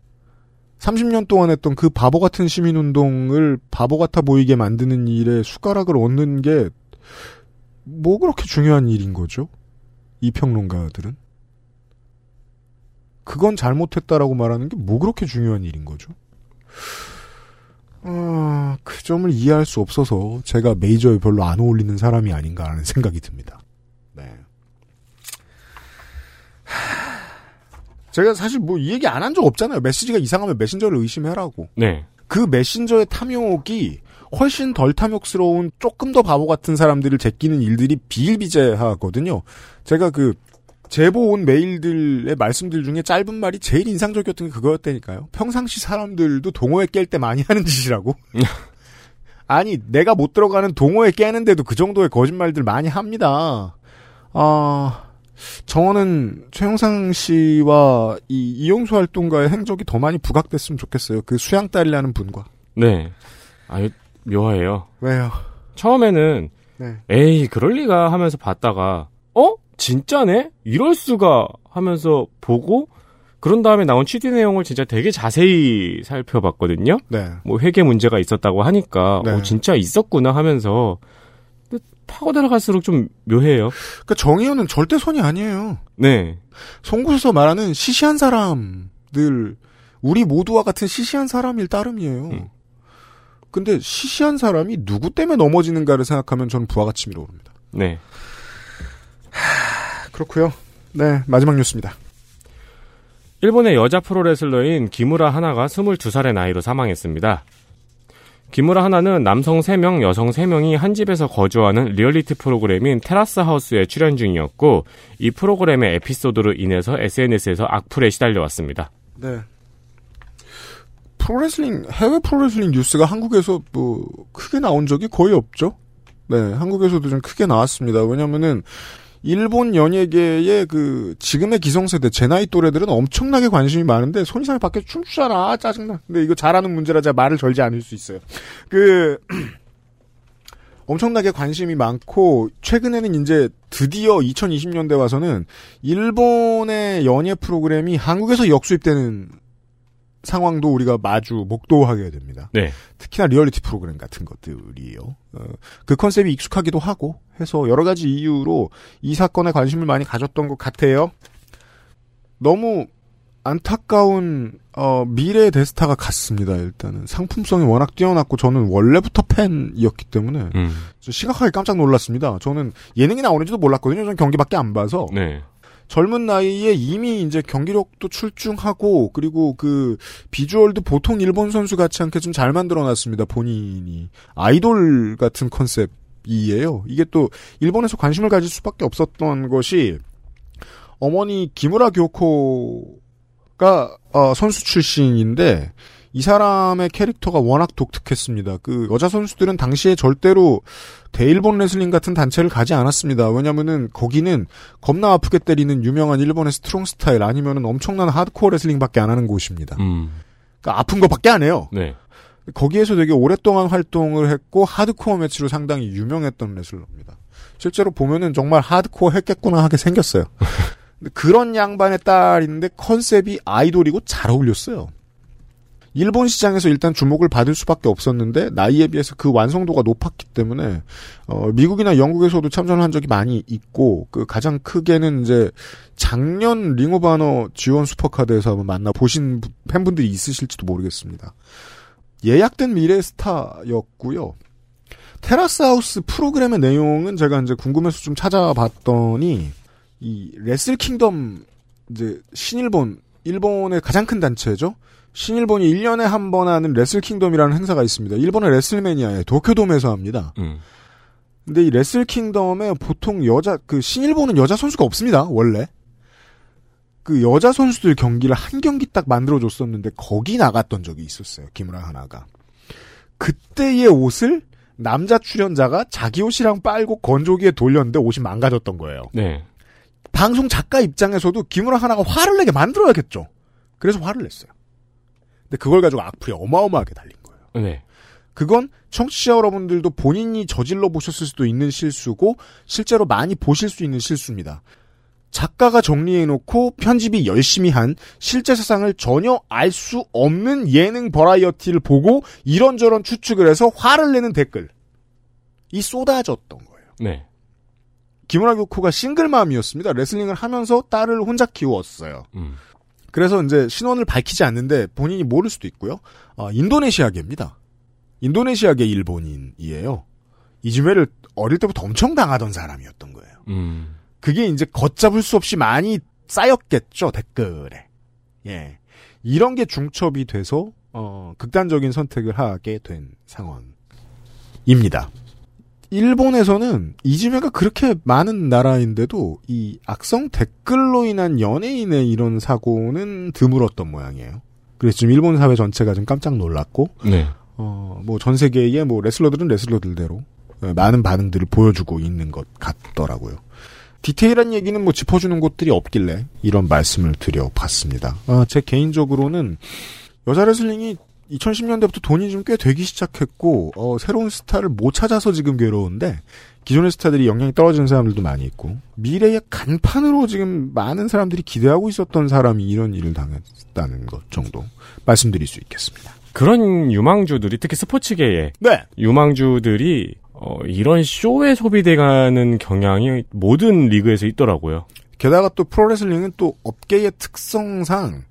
30년 동안 했던 그 바보 같은 시민운동을 바보 같아 보이게 만드는 일에 숟가락을 얹는 게 뭐 그렇게 중요한 일인 거죠? 이 평론가들은? 그건 잘못했다라고 말하는 게 뭐 그렇게 중요한 일인 거죠? 아, 그 점을 이해할 수 없어서 제가 메이저에 별로 안 어울리는 사람이 아닌가라는 생각이 듭니다. 네. 제가 사실 뭐 이 얘기 안 한 적 없잖아요. 메시지가 이상하면 메신저를 의심해라고. 네. 그 메신저의 탐욕이 훨씬 덜 탐욕스러운 조금 더 바보 같은 사람들을 제끼는 일들이 비일비재하거든요. 제가 그 제보 온 메일들의 말씀들 중에 짧은 말이 제일 인상적이었던 게 그거였다니까요. 평상시 사람들도 동호회 깰 때 많이 하는 짓이라고. 아니 내가 못 들어가는 동호회 깨는데도 그 정도의 거짓말들 많이 합니다. 아 저는 최영상 씨와 이 이용수 활동가의 행적이 더 많이 부각됐으면 좋겠어요. 그 수양딸이라는 분과. 네. 아유, 묘해요. 왜요? 처음에는, 네. 에이, 그럴 리가 하면서 봤다가, 어? 진짜네? 이럴 수가 하면서 보고, 그런 다음에 나온 취재 내용을 진짜 되게 자세히 살펴봤거든요. 네. 뭐 회계 문제가 있었다고 하니까, 네. 어, 진짜 있었구나 하면서, 파고 들어갈수록 좀 묘해요. 그러니까 정의연은 절대 손이 아니에요. 네. 송구에서 말하는 시시한 사람들, 우리 모두와 같은 시시한 사람일 따름이에요. 음. 근데 시시한 사람이 누구 때문에 넘어지는가를 생각하면 저는 부아가 치밀어 오릅니다. 네. 그렇고요. 네, 마지막 뉴스입니다. 일본의 여자 프로레슬러인 기무라 하나가 22살의 나이로 사망했습니다. 기무라 하나는 남성 3명, 여성 3명이 한 집에서 거주하는 리얼리티 프로그램인 테라스 하우스에 출연 중이었고 이 프로그램의 에피소드로 인해서 SNS에서 악플에 시달려왔습니다. 네. 프로레슬링 해외 프로레슬링 뉴스가 한국에서 뭐 크게 나온 적이 거의 없죠. 네, 한국에서도 좀 크게 나왔습니다. 왜냐면은 일본 연예계의 그 지금의 기성세대 제 나이 또래들은 엄청나게 관심이 많은데 손이상이 밖에 춤추잖아 짜증나. 근데 이거 잘하는 문제라 제가 말을 절지 않을 수 있어요. 그 엄청나게 관심이 많고 최근에는 이제 드디어 2020년대 와서는 일본의 연예 프로그램이 한국에서 역수입되는 상황도 우리가 마주 목도하게 됩니다. 네. 특히나 리얼리티 프로그램 같은 것들이요. 어, 그 컨셉이 익숙하기도 하고 해서 여러 가지 이유로 이 사건에 관심을 많이 가졌던 것 같아요. 너무 안타까운 어, 미래의 대스타감 같습니다. 일단은 상품성이 워낙 뛰어났고 저는 원래부터 팬이었기 때문에 음. 심각하게 깜짝 놀랐습니다. 저는 예능이 나오는지도 몰랐거든요. 저는 경기밖에 안 봐서 네. 젊은 나이에 이미 이제 경기력도 출중하고 그리고 그 비주얼도 보통 일본 선수 같지 않게 좀 잘 만들어 놨습니다. 본인이 아이돌 같은 컨셉이에요. 이게 또 일본에서 관심을 가질 수밖에 없었던 것이 어머니 기무라 교코가 어, 선수 출신인데 이 사람의 캐릭터가 워낙 독특했습니다. 그 여자 선수들은 당시에 절대로 대일본 레슬링 같은 단체를 가지 않았습니다. 왜냐면은 거기는 겁나 아프게 때리는 유명한 일본의 strong style 아니면은 엄청난 하드코어 레슬링밖에 안 하는 곳입니다. 음. 그러니까 아픈 거밖에 안 해요. 네. 거기에서 되게 오랫동안 활동을 했고 하드코어 매치로 상당히 유명했던 레슬러입니다. 실제로 보면은 정말 하드코어 했겠구나 하게 생겼어요. 그런 양반의 딸인데 컨셉이 아이돌이고 잘 어울렸어요. 일본 시장에서 일단 주목을 받을 수밖에 없었는데 나이에 비해서 그 완성도가 높았기 때문에 어, 미국이나 영국에서도 참전을 한 적이 많이 있고 그 가장 크게는 이제 작년 Ring of Honor G1 Supercard에서 한번 만나 보신 부- 팬분들이 있으실지도 모르겠습니다. 예약된 미래 스타였고요. Terrace House 프로그램의 내용은 제가 이제 궁금해서 좀 찾아봤더니 이 Wrestle Kingdom 이제 신일본 일본의 가장 큰 단체죠. 신일본이 1년에 한 번 하는 Wrestle Kingdom이라는 행사가 있습니다. 일본의 WrestleMania에 도쿄돔에서 합니다. 음. 근데 이 레슬 킹덤에 보통 여자 그 신일본은 여자 선수가 없습니다. 원래. 그 여자 선수들 경기를 한 경기 딱 만들어 줬었는데 거기 나갔던 적이 있었어요. 김우라 하나가. 그때의 옷을 남자 출연자가 자기 옷이랑 빨고 건조기에 돌렸는데 옷이 망가졌던 거예요. 네. 방송 작가 입장에서도 김우라 하나가 화를 내게 만들어야겠죠. 그래서 화를 냈어요. 근데 그걸 가지고 악플이 어마어마하게 달린 거예요. 네. 그건 청취자 여러분들도 본인이 저질러 보셨을 수도 있는 실수고 실제로 많이 보실 수 있는 실수입니다. 작가가 정리해놓고 편집이 열심히 한 실제 세상을 전혀 알 수 없는 예능 버라이어티를 보고 이런저런 추측을 해서 화를 내는 댓글. 이 쏟아졌던 거예요. 네. 김우라 교코가 싱글맘이었습니다. 레슬링을 하면서 딸을 혼자 키웠어요. 음. 그래서 이제 신원을 밝히지 않는데 본인이 모를 수도 있고요. 어, 인도네시아계입니다. 인도네시아계 일본인이에요. 이즈메를 어릴 때부터 엄청 당하던 사람이었던 거예요. 음. 그게 이제 걷잡을 수 없이 많이 쌓였겠죠 댓글에. 예, 이런 게 중첩이 돼서 어, 극단적인 선택을 하게 된 상황입니다. 일본에서는 이즈메가 그렇게 많은 나라인데도 이 악성 댓글로 인한 연예인의 이런 사고는 드물었던 모양이에요. 그래서 지금 일본 사회 전체가 좀 깜짝 놀랐고 네. 어, 뭐 전 세계의 뭐 레슬러들은 레슬러들대로 어, 많은 반응들을 보여주고 있는 것 같더라고요. 디테일한 얘기는 뭐 짚어주는 곳들이 없길래 이런 말씀을 드려봤습니다. 아, 제 개인적으로는 여자 레슬링이 2010년대부터 돈이 좀 꽤 되기 시작했고 어, 새로운 스타를 못 찾아서 지금 괴로운데 기존의 스타들이 영향이 떨어지는 사람들도 많이 있고 미래의 간판으로 지금 많은 사람들이 기대하고 있었던 사람이 이런 일을 당했다는 것 정도 말씀드릴 수 있겠습니다. 그런 유망주들이 특히 스포츠계에 네. 유망주들이 어, 이런 쇼에 소비돼가는 경향이 모든 리그에서 있더라고요. 게다가 또 프로레슬링은 또 업계의 특성상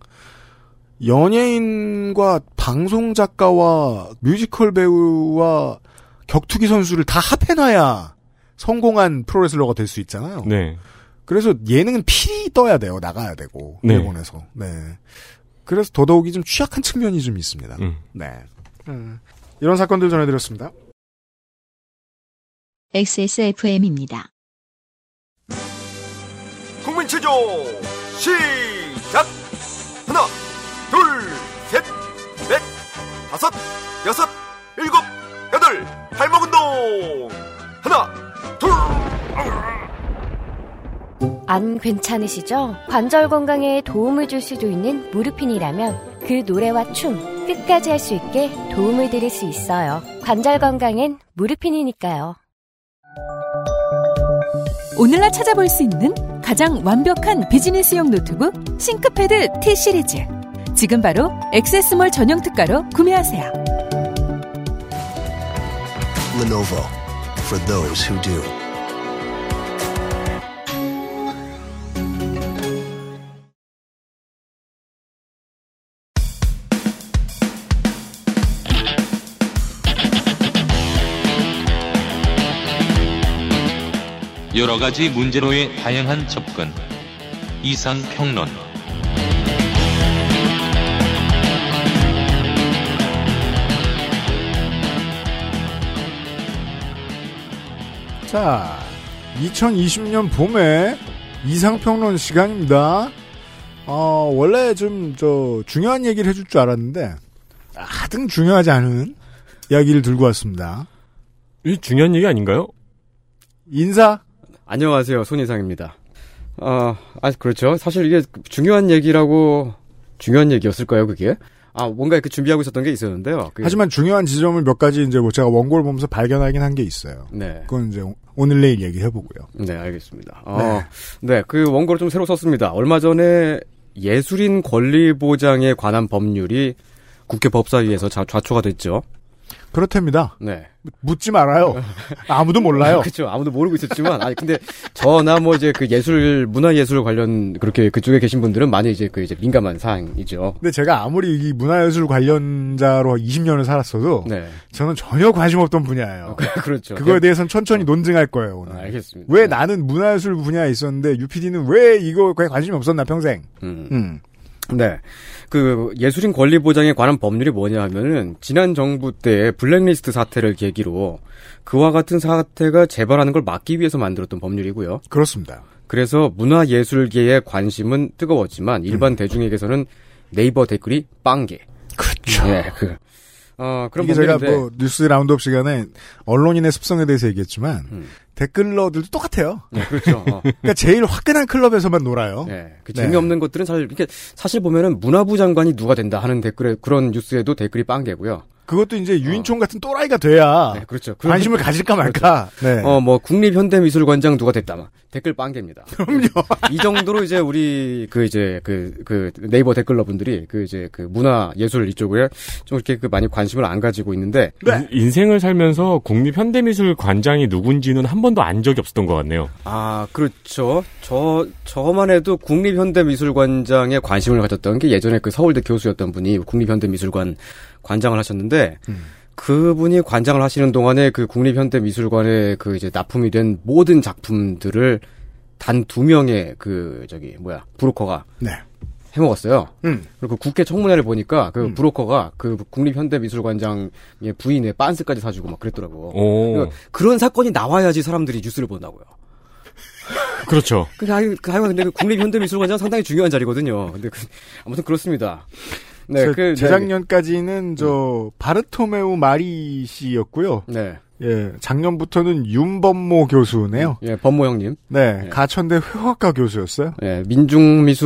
연예인과 방송 작가와 뮤지컬 배우와 격투기 선수를 다 합해놔야 성공한 프로레슬러가 될 수 있잖아요. 네. 그래서 예능은 필히 떠야 돼요. 나가야 되고 네. 일본에서. 네. 그래서 더더욱이 좀 취약한 측면이 좀 있습니다. 음. 네. 음. 이런 사건들 전해드렸습니다. XSFM입니다. 국민체조 시작 하나 다섯 여섯 일곱 여덟 발목 운동 하나 둘 안 괜찮으시죠? 관절 건강에 도움을 줄 수도 있는 무르핀이라면 그 노래와 춤 끝까지 할 수 있게 도움을 드릴 수 있어요. 관절 건강엔 무르핀이니까요. 오늘날 찾아볼 수 있는 가장 완벽한 비즈니스용 노트북 ThinkPad T 시리즈. 지금 바로 액세스몰 전용 특가로 구매하세요. Lenovo for those who do. 여러 가지 문제로의 다양한 접근. 이상 평론. 자, 2020년 봄에 이상평론 시간입니다. 어, 원래 좀, 저, 중요한 얘기를 해줄 줄 알았는데, 하등 중요하지 않은 이야기를 들고 왔습니다. 이 중요한 얘기 아닌가요? 인사? 안녕하세요. 손이상입니다. 아, 아, 그렇죠. 사실 이게 중요한 얘기라고, 중요한 얘기였을까요, 그게? 아, 뭔가 이렇게 준비하고 있었던 게 있었는데요. 그게- 하지만 중요한 지점을 몇 가지 이제 뭐 제가 원고를 보면서 발견하긴 한 게 있어요. 네. 그건 이제 오늘 내일 얘기해보고요. 네, 알겠습니다. 어, 네, 그 원고를 좀 새로 썼습니다. 얼마 전에 예술인 권리 보장에 관한 법률이 국회 법사위에서 자- 좌초가 됐죠. 그렇답니다. 네. 묻지 말아요. 아무도 몰라요. 그렇죠. 아무도 모르고 있었지만, 아니 근데 저나 뭐 이제 그 예술 문화 예술 관련 그렇게 그쪽에 계신 분들은 많이 이제 그 이제 민감한 사항이죠. 근데 제가 아무리 이 문화 예술 관련자로 20년을 살았어도 네. 저는 전혀 관심 없던 분야예요. 그렇죠. 그거에 대해서는 천천히 논증할 거예요. 오늘. 아, 알겠습니다. 왜 나는 문화 예술 분야에 있었는데 UPD는 왜 이거에 관심이 없었나 평생. 음. 음. 네. 그 예술인 권리 보장에 관한 법률이 뭐냐 하면은 지난 정부 때 블랙리스트 사태를 계기로 그와 같은 사태가 재발하는 걸 막기 위해서 만들었던 법률이고요. 그렇습니다. 그래서 문화예술계의 관심은 뜨거웠지만 일반 대중에게서는 네이버 댓글이 빵개. 그렇죠. 네, 그 어, 그런 이게 제가 뭐 뉴스 roundup 시간에 언론인의 습성에 대해서 얘기했지만 음. 댓글러들도 똑같아요. 네, 그렇죠. 어. 그러니까 제일 화끈한 클럽에서만 놀아요. 네, 그 네. 재미없는 것들은 사실 이렇게 사실 보면은 문화부 장관이 누가 된다 하는 댓글에 그런 뉴스에도 댓글이 빵개고요. 그것도 이제 유인총 같은 또라이가 돼야 네, 그렇죠. 관심을 가질까 말까. 네. 어, 뭐, 국립현대미술관장 누가 됐다, 막. 댓글 빵개입니다. 그럼요. 이 정도로 이제 우리, 그 이제, 그, 그, 네이버 댓글러 분들이, 그 이제, 그 문화, 예술 이쪽에 좀 이렇게 그 많이 관심을 안 가지고 있는데, 네. 인- 인생을 살면서 국립현대미술 관장이 누군지는 한 번도 안 적이 없었던 것 같네요. 아, 그렇죠. 저, 저만 해도 국립현대미술관장에 관심을 가졌던 게 예전에 그 서울대 교수였던 분이 국립현대미술관 관장을 하셨는데, 음. 그분이 관장을 하시는 동안에 그 국립현대미술관에 그 이제 납품이 된 모든 작품들을 단 두 명의 그, 저기, 뭐야, 브로커가 네. 해먹었어요. 음. 그리고 국회 청문회를 보니까 그 브로커가 그 국립현대미술관장의 부인의 빤스까지 사주고 막 그랬더라고. 오. 그러니까 그런 사건이 나와야지 사람들이 뉴스를 본다고요. 그렇죠. 그, 하여, 그, 근데 그 국립현대미술관장 상당히 중요한 자리거든요. 근데 그, 아무튼 그렇습니다. 네, 제- 그, 재작년까지는 저 바르토메우 마리 씨였고요. 네. 예, 작년부터는 윤범모 교수네요. 예, 법모 형님. 네, 예. 가천대 회화과 교수였어요. 예,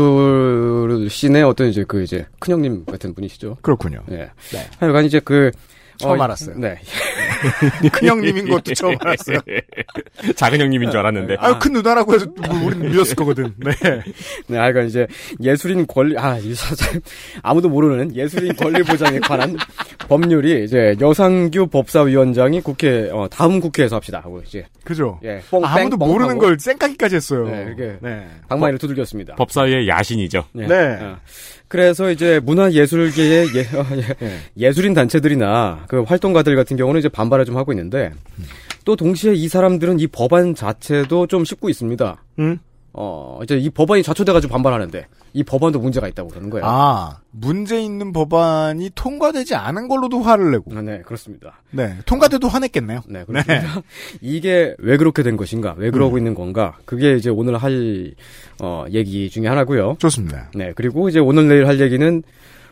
민중미술 씬의 어떤 이제 그 이제 큰형님 같은 분이시죠. 그렇군요. 예. 네. 하여간 이제 그, 처음 어, 알았어요. 네. 큰 형님인 것도 처음 알았어요. 작은 형님인 줄 알았는데. 아유, 큰 누나라고 해서 뭐 우리는 믿었을 거거든. 네. 네, 하여간 이제 예술인 권리, 아, 이 사장, 아무도 모르는 예술인 권리 보장에 관한 법률이 이제 여상규 법사위원장이 국회, 어, 다음 국회에서 합시다 하고 이제, 그죠. 예, 뽕, 아무도 뺑, 모르는 걸 쌩까기까지 했어요. 네, 이렇게 네. 방망이를 두들겼습니다. 법사위의 야신이죠. 예. 네. 어. 그래서 이제 문화예술계의 예, 어, 예, 예 술인 단체들이나 그 활동가들 같은 경우는 이제 반발을 좀 하고 있는데 또 동시에 이 사람들은 이 법안 자체도 좀 씹고 있습니다. 음? 어, 이제 이 법안이 좌초돼가지고 반발하는데, 이 법안도 문제가 있다고 그러는 거예요. 아, 문제 있는 법안이 통과되지 않은 걸로도 화를 내고. 아, 네, 그렇습니다. 네, 통과돼도 화냈겠네요. 네, 그렇습니다. 이게 왜 그렇게 된 것인가, 왜 그러고 있는 건가, 그게 이제 오늘 할, 어, 얘기 중에 하나고요 좋습니다. 네, 그리고 이제 오늘 내일 할 얘기는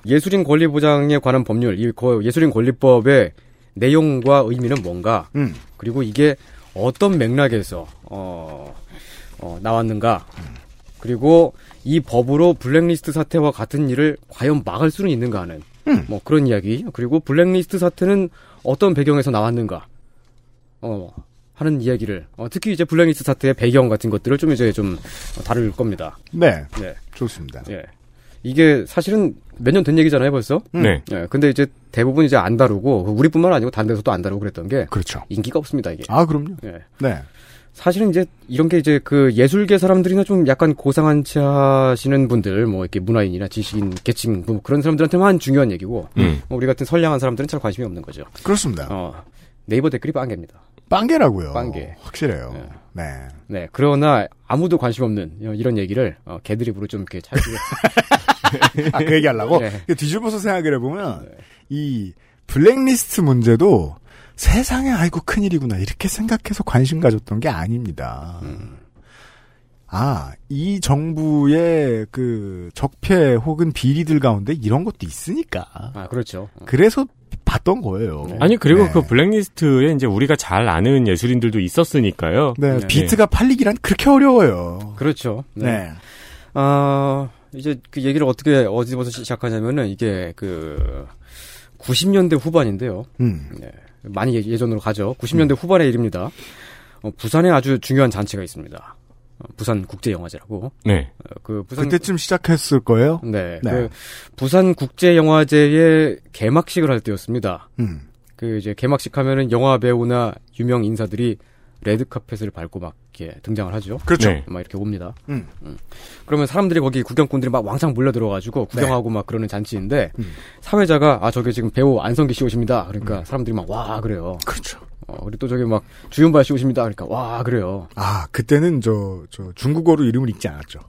예술인 권리 보장에 관한 법률, 이 거- 예술인 권리법의 내용과 의미는 뭔가, 음. 그리고 이게 어떤 맥락에서, 어, 어, 나왔는가, 그리고 이 법으로 블랙리스트 사태와 같은 일을 과연 막을 수는 있는가 하는, 뭐 그런 이야기, 그리고 블랙리스트 사태는 어떤 배경에서 나왔는가, 어, 하는 이야기를, 어, 특히 이제 블랙리스트 사태의 배경 같은 것들을 좀 이제 좀 어, 다룰 겁니다. 네. 네. 좋습니다. 예. 이게 사실은 몇 년 된 얘기잖아요, 벌써? 네. 예. 근데 이제 대부분 이제 안 다루고, 우리뿐만 아니고 다른 데서도 안 다루고 그랬던 게. 그렇죠. 인기가 없습니다, 이게. 아, 그럼요. 예. 네. 사실은 이제 이런 게 이제 그 예술계 사람들이나 좀 약간 고상한 체 하시는 분들, 뭐 이렇게 문화인이나 지식인 계층, 뭐 그런 사람들한테만 중요한 얘기고, 음. 뭐 우리 같은 선량한 사람들은 잘 관심이 없는 거죠. 그렇습니다. 어, 네이버 댓글이 빵개입니다. 빵개라고요. 빵개. 확실해요. 네. 네. 그러나 아무도 관심 없는 이런 얘기를 어, 개드립으로 좀 이렇게 잘. 아, 그 얘기 하려고? 네. 뒤집어서 생각을 해보면, 이 블랙리스트 문제도 세상에 아이고 큰일이구나. 이렇게 생각해서 관심 가졌던 게 아닙니다. 아, 이 정부의 그 적폐 혹은 비리들 가운데 이런 것도 있으니까. 아, 그렇죠. 그래서 봤던 거예요. 아니 그리고 네. 그 블랙리스트에 이제 우리가 잘 아는 예술인들도 있었으니까요. 네, 비트가 팔리기란 그렇게 어려워요. 그렇죠. 네. 아, 이제 그 얘기를 어떻게, 어디부터 시작하냐면은 이게 그, 90년대 후반인데요. 음. 네. 많이 예- 예전으로 가죠. 90년대 후반의 일입니다. 어, 부산에 아주 중요한 잔치가 있습니다. 어, 부산 국제 영화제라고. 네. 어, 그 부산 그때쯤 시작했을 거예요? 네. 네. 그 부산 국제 영화제의 개막식을 할 때였습니다. 음. 그 이제 개막식 하면은 영화 배우나 유명 인사들이 레드 카펫을 밟고 막 이렇게 등장을 하죠. 그렇죠. 네. 막 이렇게 옵니다. 음. 그러면 사람들이 거기 구경꾼들이 막 왕창 몰려들어가지고 구경하고 막 그러는 잔치인데 사회자가 아 저기 지금 배우 안성기 씨 오십니다. 그러니까 사람들이 막 와 그래요. 그렇죠. 어, 그리고 또 저기 막 주윤발 씨 오십니다. 그러니까 와 그래요. 아, 그때는 저, 저 중국어로 이름을 읽지 않았죠.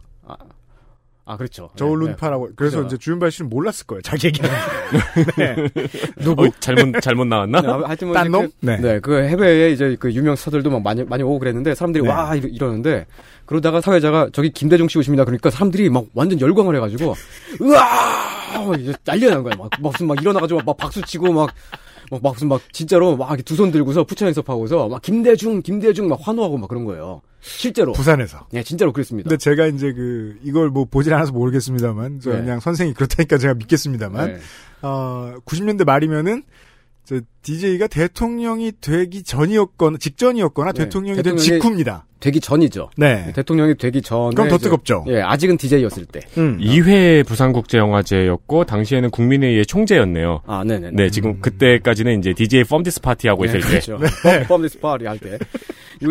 아 그렇죠. 저울룬파라고. 그래서 그죠. 이제 주윤발 씨는 몰랐을 거예요. 자기 얘기하는 네. 누구? 잘못 잘못 나왔나? 네, 하여튼 뭐 딴 놈? 그, 네. 네. 그 해외에 이제 그 유명 스타들도 막 많이 많이 오고 그랬는데 사람들이 네. 와 이러, 이러는데 그러다가 사회자가 저기 김대중 씨 오십니다. 그러니까 사람들이 막 완전 열광을 해가지고 으아 이제 난리가 난 거야. 막, 막 무슨 막 일어나가지고 막 박수 치고 막. 막, 막 무슨 막 진짜로 막 두 손 들고서 푸처 연습하고서 막 김대중 김대중 막 환호하고 막 그런 거예요. 실제로. 부산에서. 네, 진짜로 그랬습니다. 근데 제가 이제 그, 이걸 뭐 보질 않아서 모르겠습니다만, 저 네. 그냥 선생이 그렇다니까 제가 믿겠습니다만, 네. 어, 90년대 말이면은, 저, DJ가 대통령이 되기 전이었거나, 직전이었거나, 네. 대통령이 된 대통령이 직후입니다. 되기 전이죠. 네. 대통령이 되기 전에 그럼 더 뜨겁죠. 예, 아직은 DJ였을 때. 음. 2회 부산국제영화제였고 당시에는 국민회의의 총재였네요. 아, 네네. 네, 지금 그때까지는 이제 DJ 펌디스 파티 하고 있을 때. 그렇죠. 펌디스 파리 할 때.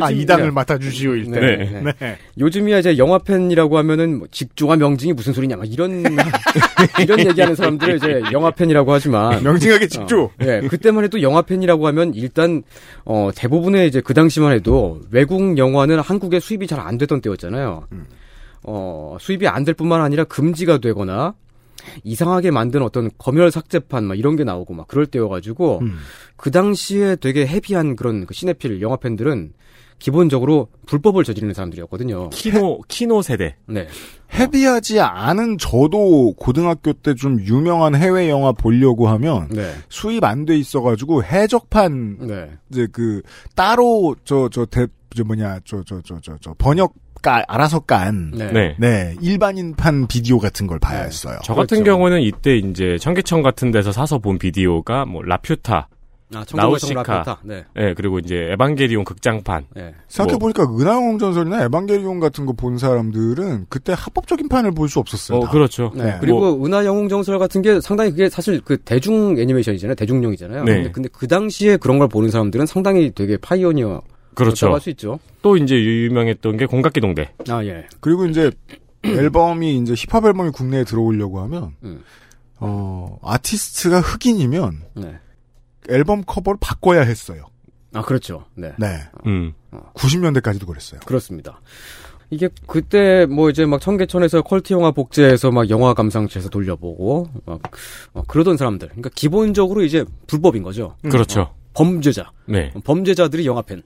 아, 이 당을 맡아주시오, 일 때. 네. 네. 네. 요즘이야 이제 영화 팬이라고 하면은 뭐 직조와 명징이 무슨 소리냐 막 이런 이런 얘기하는 사람들을 이제 영화 팬이라고 하지만 명징하게 직조. 어, 예, 그때만 해도 영화 팬이라고 하면 일단 어 대부분의 이제 그 당시만 해도 외국 영화는 한국에 수입이 잘 안 되던 때였잖아요. 어 수입이 안 될 뿐만 아니라 금지가 되거나 이상하게 만든 어떤 검열 삭제판 막 이런 게 나오고 막 그럴 때여가지고 음. 그 당시에 되게 헤비한 그런 그 시네필 영화 팬들은 기본적으로 불법을 저지르는 사람들이었거든요. 키노 키노 세대. 네. 헤비하지 않은 저도 고등학교 때 좀 유명한 해외 영화 보려고 하면 네. 수입 안 돼 있어가지고 해적판 네. 이제 그 따로 저저대 저 뭐냐 저 저 저 저 저 번역가 알아서 깐 네. 네. 네, 일반인판 비디오 같은 걸 봐야 했어요. 저 같은 그렇죠. 경우는 이때 이제 청계천 같은 데서 사서 본 비디오가 뭐 라퓨타, 아, 나우시카, 라퓨타. 네. 예 그리고 이제 에반게리온 극장판. 네. 생각해보니까 은하영웅전설이나 에반게리온 같은 거 본 사람들은 그때 합법적인 판을 볼 수 없었어요. 어 다. 그렇죠. 네. 네. 그리고 은하 영웅 전설 같은 게 상당히 그게 사실 그 대중 애니메이션이잖아요. 대중용이잖아요. 네. 근데, 근데 그 당시에 그런 걸 보는 사람들은 상당히 되게 pioneer. 그렇죠. 할수 있죠. 또 이제 유명했던 게 공각기동대. 아, 예. 그리고 이제 앨범이 이제 힙합 앨범이 국내에 들어오려고 하면 음. 어 아티스트가 흑인이면 네. 앨범 커버를 바꿔야 했어요. 아, 그렇죠. 네. 네. 음. 90년대까지도 그랬어요. 그렇습니다. 이게 그때 뭐 이제 막 청계천에서 퀄티 영화 복제해서 막 영화 감상실에서 돌려보고 막 어, 그러던 사람들. 그러니까 기본적으로 이제 불법인 거죠. 그렇죠. 어, 범죄자. 네. 범죄자들이 영화 팬.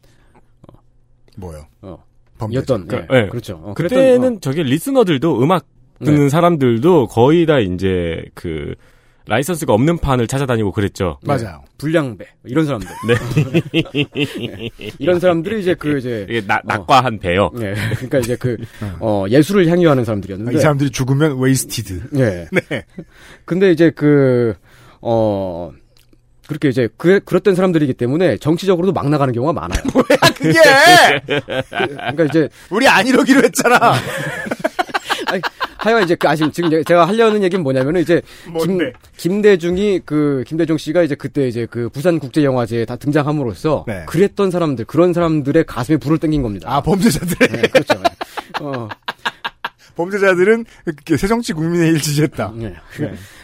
뭐요? 어. 범죄자. 였던. 그, 예, 네. 그렇죠. 어, 그때는 그랬던, 어. 저기 listener들도 음악 듣는 네. 사람들도 거의 다 이제 그 라이선스가 없는 판을 찾아다니고 그랬죠. 맞아요. 불량배 이런 사람들. 네. 이런 사람들이 이제 그 이제 이게 낙, 낙과한 배요. 네. 그러니까 이제 그 어, 예술을 향유하는 사람들이었는데. 이 사람들이 죽으면 wasted. 네. 네. 근데 이제 그, 어, 그렇게 이제 그, 그랬던 사람들이기 때문에 정치적으로도 막 나가는 경우가 많아요. 뭐야 그게? 그, 그러니까 이제 우리 안 이러기로 했잖아. 아니, 하여간 이제 그 아시면 지금 제가 하려는 얘기는 뭐냐면은 이제 김, 뭔데? 김대중이 그 김대중 씨가 이제 그때 이제 그 부산 국제 영화제에 다 등장함으로써 네. 그랬던 사람들 그런 사람들의 가슴에 불을 땡긴 겁니다. 아 범죄자들. 네, 그렇죠. 어, 범죄자들은 그 새정치 국민의 일 지지했다. 네.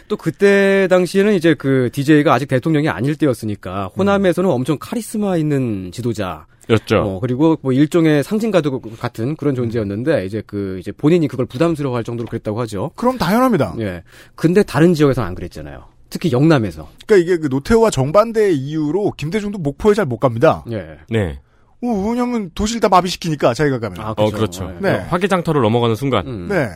또 그때 당시에는 이제 그 DJ가 아직 대통령이 아닐 때였으니까 호남에서는 엄청 카리스마 있는 지도자 였죠. 어, 그리고 뭐 일종의 상징가도 같은 그런 존재였는데 이제 그 이제 본인이 그걸 부담스러워할 정도로 그랬다고 하죠. 그럼 당연합니다. 예. 근데 다른 지역에서는 안 그랬잖아요. 특히 영남에서. 그러니까 이게 그 노태우와 정반대의 이유로 김대중도 목포에 잘 못 갑니다. 예. 네. 어, 왜냐면 도시를 다 마비시키니까 자기가 가면. 아, 어, 그렇죠. 네. 화개장터를 넘어가는 순간. 음. 네.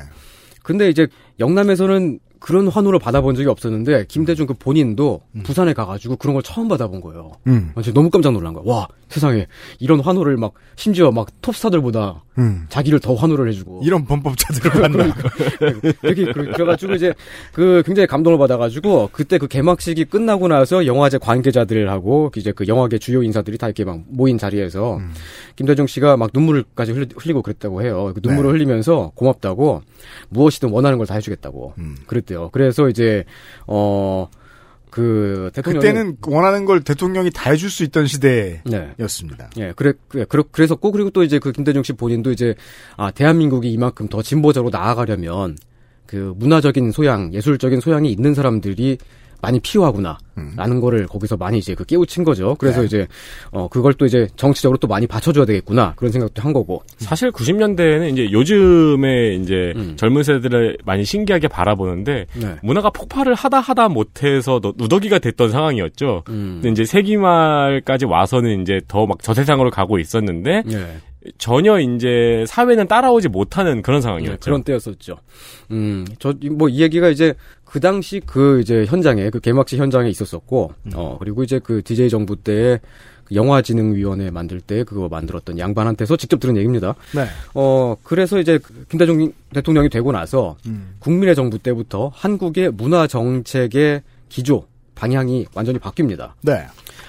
근데 이제 영남에서는 그런 환호를 받아본 적이 없었는데 김대중 그 본인도 부산에 가가지고 그런 걸 처음 받아본 거예요. 음. 아, 진짜 너무 깜짝 놀란 거야. 와 세상에 이런 환호를 막 심지어 막 톱스타들보다 음. 자기를 더 환호를 해주고 이런 범법자들을 만나. 이렇게 그래- 그래가지고 이제 그 굉장히 감동을 받아가지고 그때 그 개막식이 끝나고 나서 영화제 관계자들하고 이제 그 영화계 주요 인사들이 다 이렇게 막 모인 자리에서 음. 김대중 씨가 막 눈물까지 흘리, 흘리고 그랬다고 해요. 그 눈물을 네. 흘리면서 고맙다고 무엇이든 원하는 걸 다 해주겠다고 음. 그랬대요. 그래서 이제 어. 그 대통령이 그때는 원하는 걸 대통령이 다 해줄 수 있던 네. 시대였습니다. 예, 그래, 그래, 그래, 그랬었고, 그리고 또 이제 그 김대중 씨 본인도 이제, 아, 대한민국이 이만큼 더 진보적으로 나아가려면, 그 문화적인 소양, 예술적인 소양이 있는 사람들이 많이 필요하구나. 라는 거를 거기서 많이 이제 그 깨우친 거죠. 그래서 네. 이제, 어, 그걸 또 이제 정치적으로 또 많이 받쳐줘야 되겠구나. 그런 생각도 한 거고. 사실 90년대에는 이제 요즘에 이제 음. 젊은 세대를 많이 신기하게 바라보는데 네. 문화가 폭발을 하다 하다 못해서 너- 누더기가 됐던 상황이었죠. 음. 근데 이제 세기 말까지 와서는 이제 더 막 저세상으로 가고 있었는데 예. 전혀 이제 사회는 따라오지 못하는 그런 네, 상황이었죠. 그런 때였었죠. 음, 저, 뭐, 이 얘기가 이제, 그 당시 그 이제 현장에, 그 개막식 현장에 있었었고, 어, 그리고 이제 그 DJ 정부 때에 그 영화진흥위원회 만들 때 그거 만들었던 양반한테서 직접 들은 얘기입니다. 네. 어, 그래서 이제 그 김대중 대통령이 되고 나서 음. 국민의 정부 때부터 한국의 문화 정책의 기조, 방향이 완전히 바뀝니다. 네.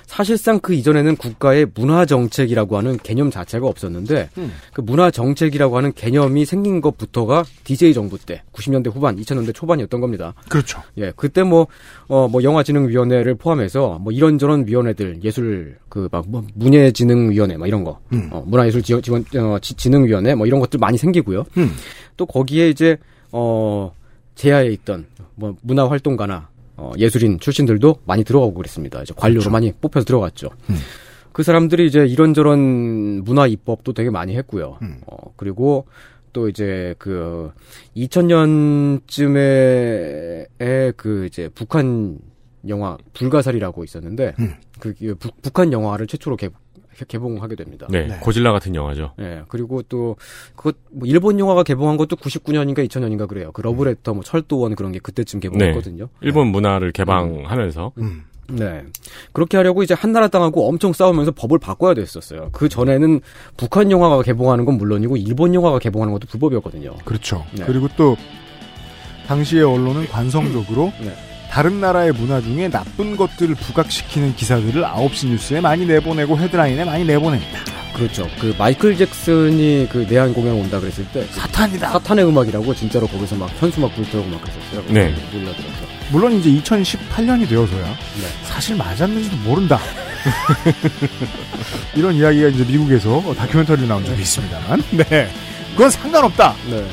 사실상 그 이전에는 국가의 문화 정책이라고 하는 개념 자체가 없었는데 음. 그 문화 정책이라고 하는 개념이 생긴 것부터가 DJ 정부 때 90년대 후반, 2000년대 초반이었던 겁니다. 그렇죠. 예, 그때 뭐, 어, 뭐, 영화진흥위원회를 포함해서, 뭐, 이런저런 위원회들, 예술, 그, 막, 뭐, 문예진흥위원회, 막 이런 거, 음. 어, 문화예술 지원, 지원, 어, 지- 진흥위원회, 뭐, 이런 것들 많이 생기고요. 음. 또 거기에 이제, 어, 제야에 있던, 뭐, 문화활동가나, 어, 예술인 출신들도 많이 들어가고 그랬습니다. 이제 관료로 많이 뽑혀서 들어갔죠. 음. 그 사람들이 이제 이런저런 문화 입법도 되게 많이 했고요. 음. 어, 그리고 또 이제 그 2000년쯤에 그 이제 북한 영화 불가사리라고 있었는데 음. 그 북, 북한 영화를 최초로 개, 개봉하게 됩니다. 네, 네. 고질라 같은 영화죠. 예, 그리고 또, 그, 뭐 일본 영화가 개봉한 것도 99년인가 2000년인가 그래요. 그 러브레터, 뭐, 철도원 그런 게 그때쯤 개봉했거든요. 일본 문화를 개방하면서 음. 네. 그렇게 하려고 이제 한나라당하고 엄청 싸우면서 법을 바꿔야 됐었어요. 그 전에는 북한 영화가 개봉하는 건 물론이고, 일본 영화가 개봉하는 것도 불법이었거든요. 그렇죠. 네. 그리고 또 당시의 언론은 관성적으로 네. 다른 나라의 문화 중에 나쁜 것들을 부각시키는 기사들을 9시 뉴스에 많이 내보내고 헤드라인에 많이 내보냅니다. 그렇죠. 그 마이클 잭슨이 그 내한 공연 온다 그랬을 때 사탄이다. 사탄의 음악이라고 진짜로 거기서 막 현수 막 불태우고 막 그랬었어요. 네. 몰라들어서. 물론 이제 2018년이 되어서야 네. 사실 맞았는지도 모른다. 이런 이야기가 이제 미국에서 다큐멘터리로 나온 적이 있습니다만, 네. 그건 상관없다. 네.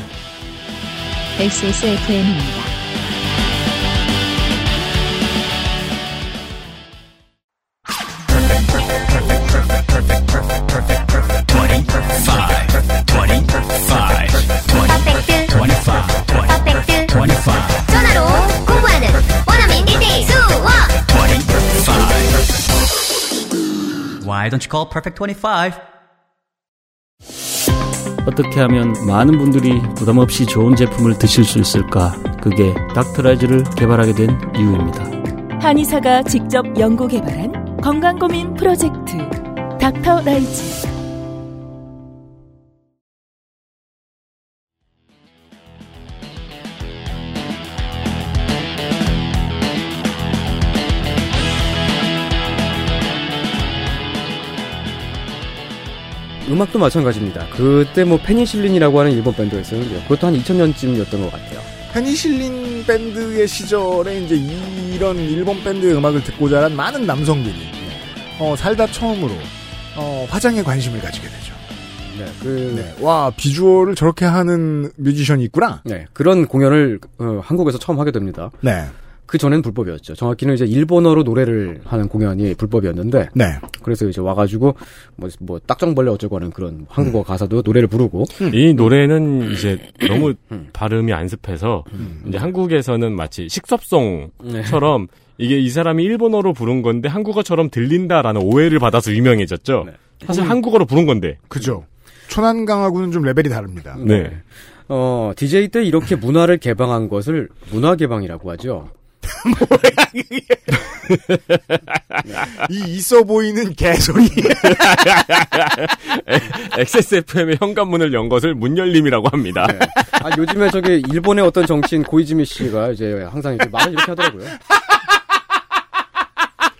XSFM입니다. Why don't you call perfect 25? 어떻게 하면 많은 분들이 부담 없이 좋은 제품을 드실 수 있을까? 그게 닥터라이즈를 개발하게 된 이유입니다. 한의사가 직접 연구 개발한 건강 고민 프로젝트 닥터라이즈. 음악도 마찬가지입니다. 그때 뭐 페니실린이라고 하는 일본 밴드가 있었는데요. 그것도 한 2000년쯤이었던 것 같아요. 페니실린 밴드의 시절에 이제 이런 일본 밴드의 음악을 듣고 자란 많은 남성들이 어, 살다 처음으로 어, 화장에 관심을 가지게 되죠. 네, 그 네. 와 비주얼을 저렇게 하는 뮤지션이 있구나. 네, 그런 공연을 어, 한국에서 처음 하게 됩니다. 네. 그 전엔 불법이었죠. 정확히는 이제 일본어로 노래를 하는 공연이 불법이었는데. 네. 그래서 이제 와가지고 뭐, 뭐 딱정벌레 어쩌고 하는 그런 한국어 음. 가사도 노래를 부르고. 이 노래는 이제 너무 음. 발음이 안 습해서 이제 한국에서는 마치 식섭송처럼 네. 이게 이 사람이 일본어로 부른 건데 한국어처럼 들린다라는 오해를 받아서 유명해졌죠. 네. 사실 한국어로 부른 건데. 그죠. 초난강하고는 좀 레벨이 다릅니다. 네. 어, DJ 때 이렇게 문화를 개방한 것을 문화 개방이라고 하죠. 이 있어 보이는 개소리. XSFM의 현관문을 연 것을 문열림이라고 합니다. 네. 아, 요즘에 저기 일본의 어떤 정치인 고이즈미 씨가 이제 항상 이렇게 말을 이렇게 하더라고요.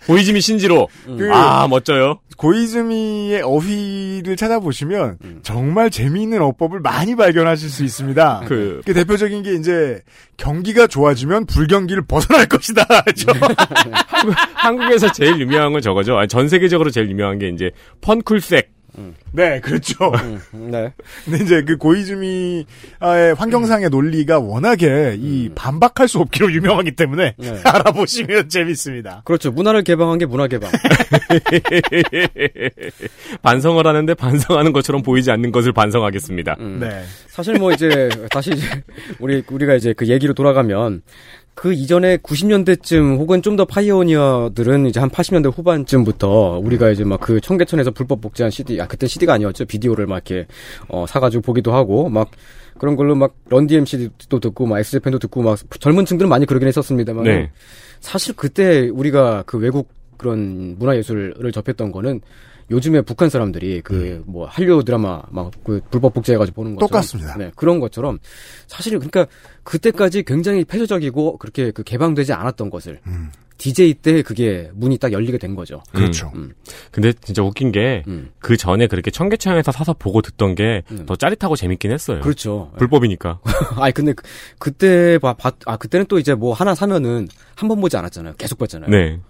고이즈미 신지로. 그 아, 멋져요. 고이즈미의 어휘를 찾아보시면 음. 정말 재미있는 어법을 많이 발견하실 수 있습니다. 그- 그 대표적인 게 이제 경기가 좋아지면 불경기를 벗어날 것이다. 죠 한국 에서 제일 유명한 건 저거죠. 아니, 전 세계적으로 제일 유명한 게 이제 펀쿨색. 네, 그렇죠. 네. 근데 이제 그 고이즈미의 환경상의 논리가 워낙에 이 반박할 수 없기로 유명하기 때문에 네. 알아보시면 재밌습니다. 그렇죠. 문화를 개방한 게 문화 개방. 반성을 하는데 반성하는 것처럼 보이지 않는 것을 반성하겠습니다. 네. 사실 뭐 이제 다시 이제 우리 우리가 이제 그 얘기로 돌아가면 그 이전에 90년대쯤 혹은 좀 더 파이오니어들은 이제 한 80년대 후반쯤부터 우리가 이제 막 그 청계천에서 불법 복제한 CD, 아 그때 CD가 아니었죠 비디오를 막 이렇게 어 사가지고 보기도 하고 막 그런 걸로 막 런디엠 CD도 듣고 막 엑스제팬도 듣고 막 젊은 층들은 많이 그러긴 했었습니다만 네. 사실 그때 우리가 그 외국 그런 문화예술을 접했던 거는 요즘에 북한 사람들이 그뭐 한류 드라마 막 그 불법 복제해가지고 보는 것처럼 똑같습니다. 네, 그런 것처럼 사실 그러니까 그때까지 굉장히 폐쇄적이고 그렇게 그 개방되지 않았던 것을 DJ 때 그게 문이 딱 열리게 된 거죠. 그렇죠. 음. 근데 진짜 웃긴 게 그 전에 그렇게 청계천에서 사서 보고 듣던 게 더 짜릿하고 재밌긴 했어요. 그렇죠. 불법이니까. 아니 근데 그, 그때 봐, 봤- 아 그때는 또 이제 뭐 하나 사면은 한 번 보지 않았잖아요. 계속 봤잖아요. 네.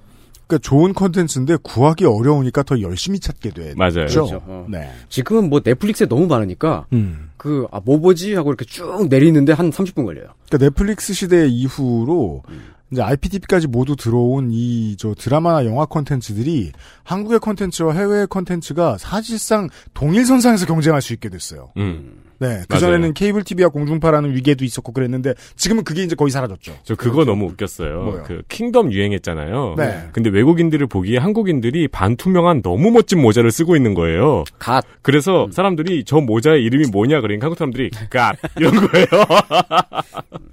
그러니까 좋은 컨텐츠인데 구하기 어려우니까 더 열심히 찾게 되죠. 맞아요. 그렇죠. 어. 네. 지금은 뭐 넷플릭스에 너무 많으니까 음. 그아 뭐 보지 하고 이렇게 쭉 내리는데 한 30분 걸려요. 그러니까 넷플릭스 시대 이후로 이제 IPTV까지 모두 들어온 이 저 드라마나 영화 콘텐츠들이 한국의 콘텐츠와 해외의 콘텐츠가 사실상 동일 선상에서 경쟁할 수 있게 됐어요. 음. 네. 그전에는 케이블 TV와 공중파라는 위계도 있었고 그랬는데 지금은 그게 이제 거의 사라졌죠. 저 그거 너무 웃겼어요. 뭐요? 그 Kingdom 유행했잖아요. 네. 근데 외국인들을 보기에 한국인들이 반투명한 너무 멋진 모자를 쓰고 있는 거예요. 갓. 그래서 사람들이 저 모자의 이름이 뭐냐 그러니까 한국 사람들이 갓 이런 거예요.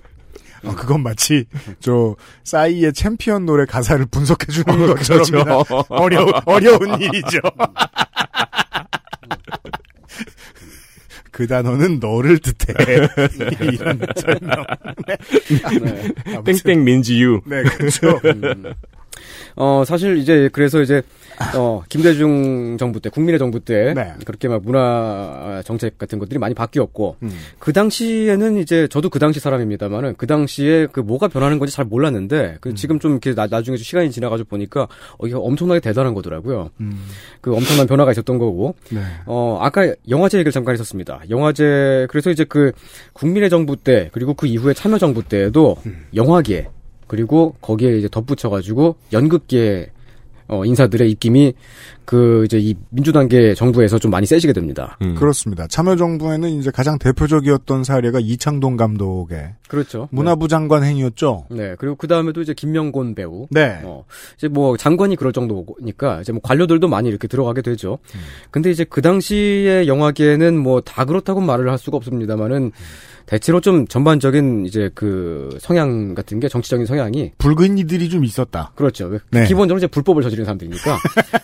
어, 그건 마치 저 싸이의 챔피언 노래 가사를 분석해 주는 어, 것처럼 그렇죠. 어려 어려운 일이죠. 그 단어는 너를 뜻해. 이런 설명. 네. 땡땡 means you. 네, 그렇죠. 어, 사실 이제 그래서 이제 어, 김대중 정부 때 국민의 정부 때 네. 그렇게 막 문화 정책 같은 것들이 많이 바뀌었고 음. 그 당시에는 이제 저도 그 당시 사람입니다만은 그 당시에 그 뭐가 변하는 건지 잘 몰랐는데 그 지금 좀 이렇게 나, 나중에 좀 시간이 지나가지고 보니까 어, 이게 엄청나게 대단한 거더라고요. 음. 그 엄청난 변화가 있었던 거고 네. 어, 아까 영화제 얘기를 잠깐 했었습니다. 영화제, 그래서 이제 그 국민의 정부 때, 그리고 그 이후에 참여정부 때에도 영화계, 그리고 거기에 이제 덧붙여가지고 연극계, 어, 인사들의 입김이 그 이제 이 민주당계 정부에서 좀 많이 세지게 됩니다. 음. 그렇습니다. 참여정부에는 이제 가장 대표적이었던 사례가 이창동 감독의 그렇죠. 문화부 장관 행위였죠. 네. 그리고 그 다음에도 이제 김명곤 배우. 네. 어, 이제 뭐 장관이 그럴 정도니까 이제 뭐 관료들도 많이 이렇게 들어가게 되죠. 근데 이제 그 당시의 영화계는 뭐 다 그렇다고 말을 할 수가 없습니다만은 대체로 좀 전반적인 이제 그 성향 같은 게 정치적인 성향이 붉은 이들이 좀 있었다. 그렇죠. 왜- 네. 기본적으로 이제 불법을 저지른 사람들이니까.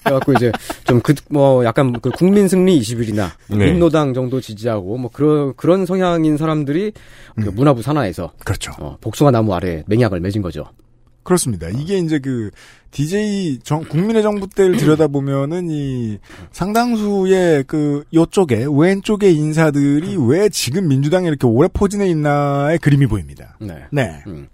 그래갖고 이제 좀 그 뭐 약간 그 국민 승리 20일이나 네. 민노당 정도 지지하고 뭐 그런 그런 성향인 사람들이 그 문화부 산하에서 음. 그렇죠. 어, 복숭아 나무 아래 맹약을 맺은 거죠. 그렇습니다. 이게 이제 그 DJ 정, 국민의 정부 때를 들여다보면은 이 상당수의 그 요쪽에 왼쪽의 인사들이 왜 지금 민주당에 이렇게 오래 포진해 있나의 그림이 보입니다. 네. 네. 음.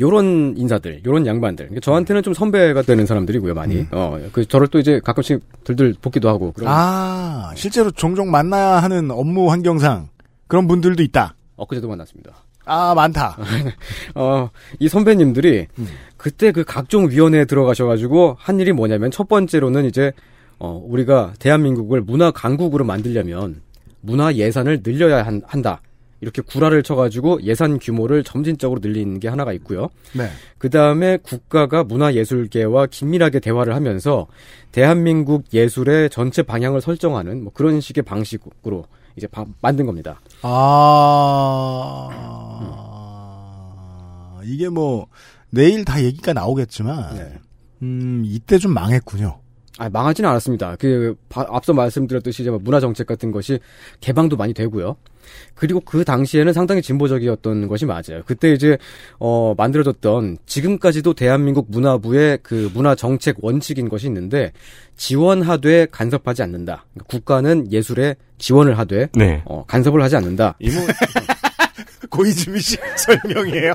요런 인사들, 요런 양반들. 그러니까 저한테는 좀 선배가 되는 사람들이고요, 많이. 음. 어, 그 저를 또 이제 가끔씩 들들 볶기도 하고. 아, 실제로 종종 만나야 하는 업무 환경상 그런 분들도 있다. 엊그제도 만났습니다. 아, 많다. 어, 이 선배님들이 그때 그 각종 위원회에 들어가셔가지고 한 일이 뭐냐면 첫 번째로는 이제 어, 우리가 대한민국을 문화 강국으로 만들려면 문화 예산을 늘려야 한, 한다. 이렇게 구라를 쳐가지고 예산 규모를 점진적으로 늘리는 게 하나가 있고요. 네. 그 다음에 국가가 문화예술계와 긴밀하게 대화를 하면서 대한민국 예술의 전체 방향을 설정하는 뭐 그런 식의 방식으로 이제 바- 만든 겁니다. 아, 이게 뭐, 내일 다 얘기가 나오겠지만, 네. 음, 이때 좀 망했군요. 아, 망하지는 않았습니다. 그, 바- 앞서 말씀드렸듯이 이제 뭐 문화 정책 같은 것이 개방도 많이 되고요. 그리고 그 당시에는 상당히 진보적이었던 것이 맞아요. 그때 이제, 어, 만들어졌던 지금까지도 대한민국 문화부의 그 문화 정책 원칙인 것이 있는데, 지원하되 간섭하지 않는다. 그러니까 국가는 예술에 지원을 하되, 네. 어, 간섭을 하지 않는다. 이모, 고이즈미 씨 설명이에요.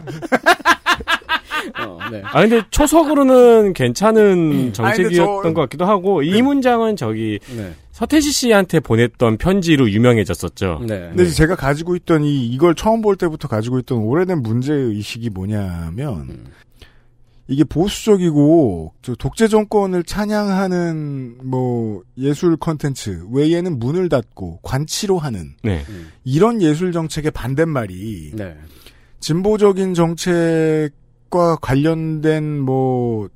어, 네. 아 근데 초석으로는 괜찮은 근데 정책이었던 저- 것 같기도 하고 이 문장은 저기 네. 서태지 씨한테 보냈던 편지로 유명해졌었죠. 네. 근데 이제 제가 가지고 있던 이, 이걸 처음 볼 때부터 가지고 있던 오래된 문제 의식이 뭐냐면, 이게 보수적이고, 저 독재 정권을 찬양하는, 뭐, 예술 컨텐츠 외에는 문을 닫고 관치로 하는, 네. 이런 예술 정책의 반대말이, 네. 진보적인 정책 과 관련된 뭐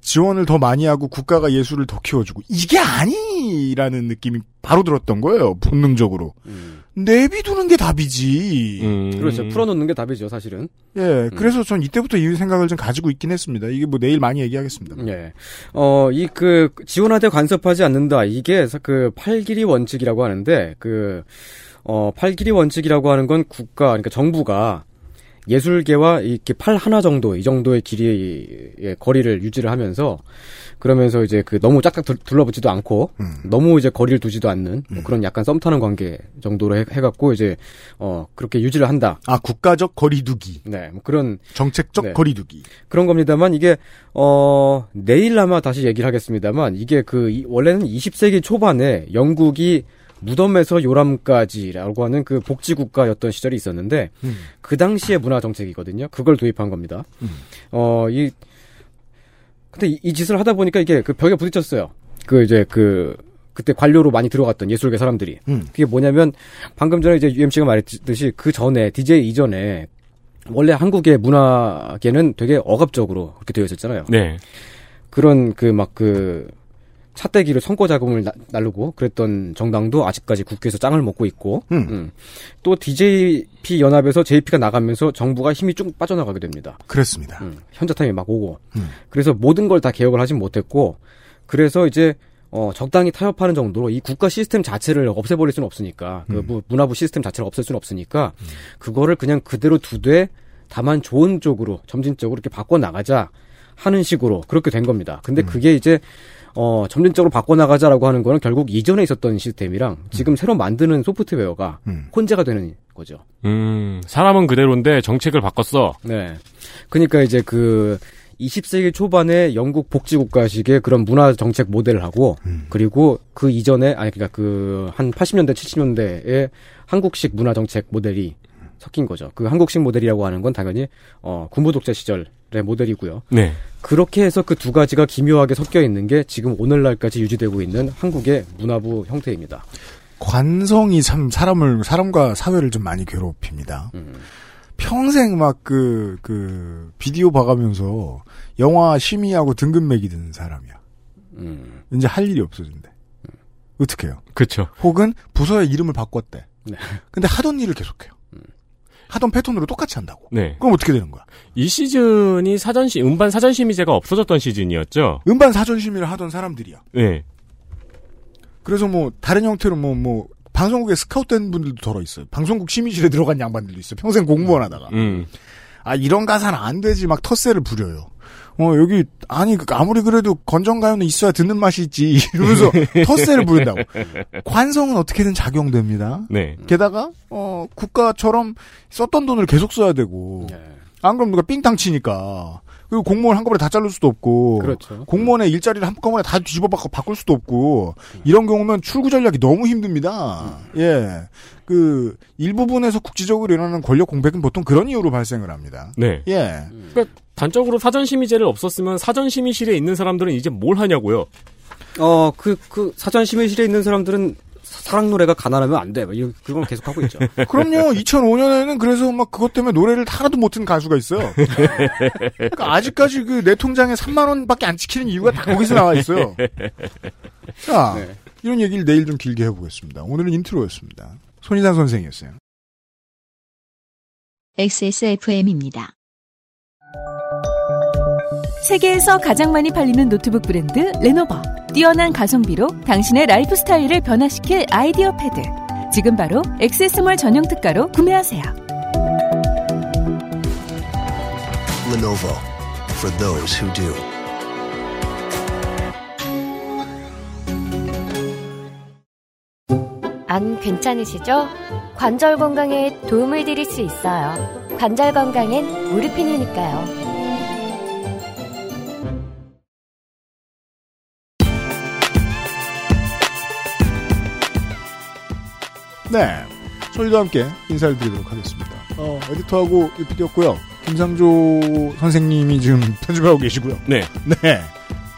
지원을 더 많이 하고 국가가 예술을 더 키워주고 이게 아니라는 느낌이 바로 들었던 거예요 본능적으로 내비두는 게 답이지 음. 그렇죠. 풀어놓는 게 답이죠, 사실은. 예 그래서 전 이때부터 이 생각을 좀 가지고 있긴 했습니다 이게 뭐 내일 많이 얘기하겠습니다 예. 어, 이 그 지원하되 간섭하지 않는다. 이게 그 팔길이 원칙이라고 하는데 그 어, 팔길이 원칙이라고 하는 건 국가 그러니까 정부가 예술계와 이렇게 팔 하나 정도 이 정도의 길이의 거리를 유지를 하면서 그러면서 이제 그 너무 짝짝 둘- 둘러붙지도 않고 너무 이제 거리를 두지도 않는 뭐 그런 약간 썸 타는 관계 정도로 해, 해갖고 이제 어 그렇게 유지를 한다. 아 국가적 거리두기 네, 뭐 그런 정책적 네. 거리두기 그런 겁니다만 이게 어 내일 아마 다시 얘기를 하겠습니다만 이게 그 이- 원래는 20세기 초반에 영국이 무덤에서 요람까지라고 하는 그 복지 국가였던 시절이 있었는데 음. 그 당시의 문화 정책이거든요. 그걸 도입한 겁니다. 음. 어이 근데 이, 이 짓을 하다 보니까 이게 그 벽에 부딪혔어요. 그 이제 그 그때 관료로 많이 들어갔던 예술계 사람들이 음. 그게 뭐냐면 방금 전에 이제 UMC가 말했듯이 그 전에 DJ 이전에 원래 한국의 문화계는 되게 억압적으로 그렇게 되어 있었잖아요. 네. 그런 그 막그 차떼기를 선거 자금을 나- 날르고 그랬던 정당도 아직까지 국회에서 짱을 먹고 있고 음. 음. 또 DJP 연합에서 JP가 나가면서 정부가 힘이 쭉 빠져나가게 됩니다. 그렇습니다 음, 현자타임이 막 오고 음. 그래서 모든 걸 다 개혁을 하진 못했고 그래서 이제 어, 적당히 타협하는 정도로 이 국가 시스템 자체를 없애버릴 수는 없으니까 그 무- 문화부 시스템 자체를 없앨 수는 없으니까 그거를 그냥 그대로 두되 다만 좋은 쪽으로 점진적으로 이렇게 바꿔 나가자 하는 식으로 그렇게 된 겁니다. 근데 그게 이제 어 점진적으로 바꿔 나가자라고 하는 거는 결국 이전에 있었던 시스템이랑 지금 새로 만드는 소프트웨어가 음. 혼재가 되는 거죠. 음, 사람은 그대로인데 정책을 바꿨어. 네. 그러니까 이제 그 20세기 초반에 영국 복지국가식의 그런 문화 정책 모델을 하고 그리고 그 이전에 아니 그러니까 그 한 80년대 70년대에 한국식 문화 정책 모델이 섞인 거죠. 그 한국식 모델이라고 하는 건 당연히 어 군부 독재 시절도 모델이고요. 네. 그렇게 해서 그 두 가지가 기묘하게 섞여 있는 게 지금 오늘날까지 유지되고 있는 한국의 문화부 형태입니다. 관성이 참 사람을 사람과 사회를 좀 많이 괴롭힙니다. 평생 막그그 비디오 봐가면서 영화 심의하고 등급 매기 드는 사람이야. 음. 이제 할 일이 없어진대. 어떻게 해요? 그쵸. 혹은 부서의 이름을 바꿨대. 네. 근데 하던 일을 계속해요. 하던 패턴으로 똑같이 한다고. 네. 그럼 어떻게 되는 거야? 이 시즌이 사전시, 음반 사전심의제가 없어졌던 시즌이었죠? 음반 사전심의를 하던 사람들이야. 네. 그래서 뭐 다른 형태로 뭐 뭐 방송국에 스카웃된 분들도 덜어 있어요. 방송국 심의실에 들어간 양반들도 있어요. 평생 공무원 하다가. 음. 아 이런 가사는 안 되지 막 텃세를 부려요. 어 여기 아니 그 아무리 그래도 건전가요는 있어야 듣는 맛이 있지 이러면서 텃세를 부린다고. 관성은 어떻게든 작용됩니다. 네. 게다가 어 국가처럼 썼던 돈을 계속 써야 되고 안 그럼 누가 삥땅 치니까 그리고 공무원 한꺼번에 다 자를 수도 없고 그렇죠. 공무원의 일자리를 한꺼번에 다 뒤집어 바꿔 바꿀 수도 없고 이런 경우면 출구 전략이 너무 힘듭니다. 예. 그 일부분에서 국지적으로 일어나는 권력 공백은 보통 그런 이유로 발생을 합니다. 네. 예. 그러니까 단적으로 사전 심의제를 없었으면 사전 심의실에 있는 사람들은 이제 뭘 하냐고요? 어, 그, 그, 사전 심의실에 있는 사람들은 사랑 노래가 가난하면 안 돼. 막 이런, 그걸 계속 하고 있죠. 그럼요. 2005년에는 그래서 막 그것 때문에 노래를 하나도 못튼 가수가 있어요. 그러니까 아직까지 그 내 통장에 3만 원밖에 안 찍히는 이유가 다 거기서 나와 있어요. 자, 네. 이런 얘기를 내일 좀 길게 해보겠습니다. 오늘은 intro였습니다. 손이상 선생이었어요. XSFM입니다. 세계에서 가장 많이 팔리는 노트북 브랜드 레노버. 뛰어난 가성비로 당신의 라이프 스타일을 변화시킬 IdeaPad. 지금 바로 액세스몰 전용 특가로 구매하세요. Lenovo for those who do. 안 괜찮으시죠? 관절 건강에 도움을 드릴 수 있어요. 관절 건강엔 무르핀이니까요. 네. 저희도 함께 인사를 드리도록 하겠습니다. 어, 에디터하고 유피디였고요. 김상조 선생님이 지금 편집하고 계시고요. 네. 네.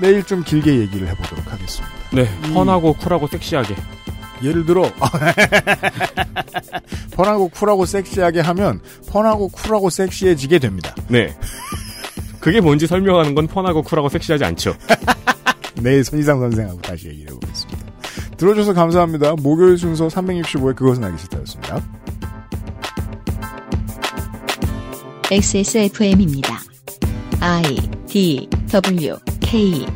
내일 좀 길게 얘기를 해보도록 하겠습니다. 네. 펀하고 쿨하고 섹시하게. 예를 들어 펀하고 쿨하고 섹시하게 하면 펀하고 쿨하고 섹시해지게 됩니다. 네. 그게 뭔지 설명하는 건 펀하고 쿨하고 섹시하지 않죠. 내일 손희상 선생하고 다시 얘기를 해보겠습니다. 들어줘서 감사합니다. 목요일 순서 365회 그것은 알기 싫다였습니다. XSFM입니다. I D W K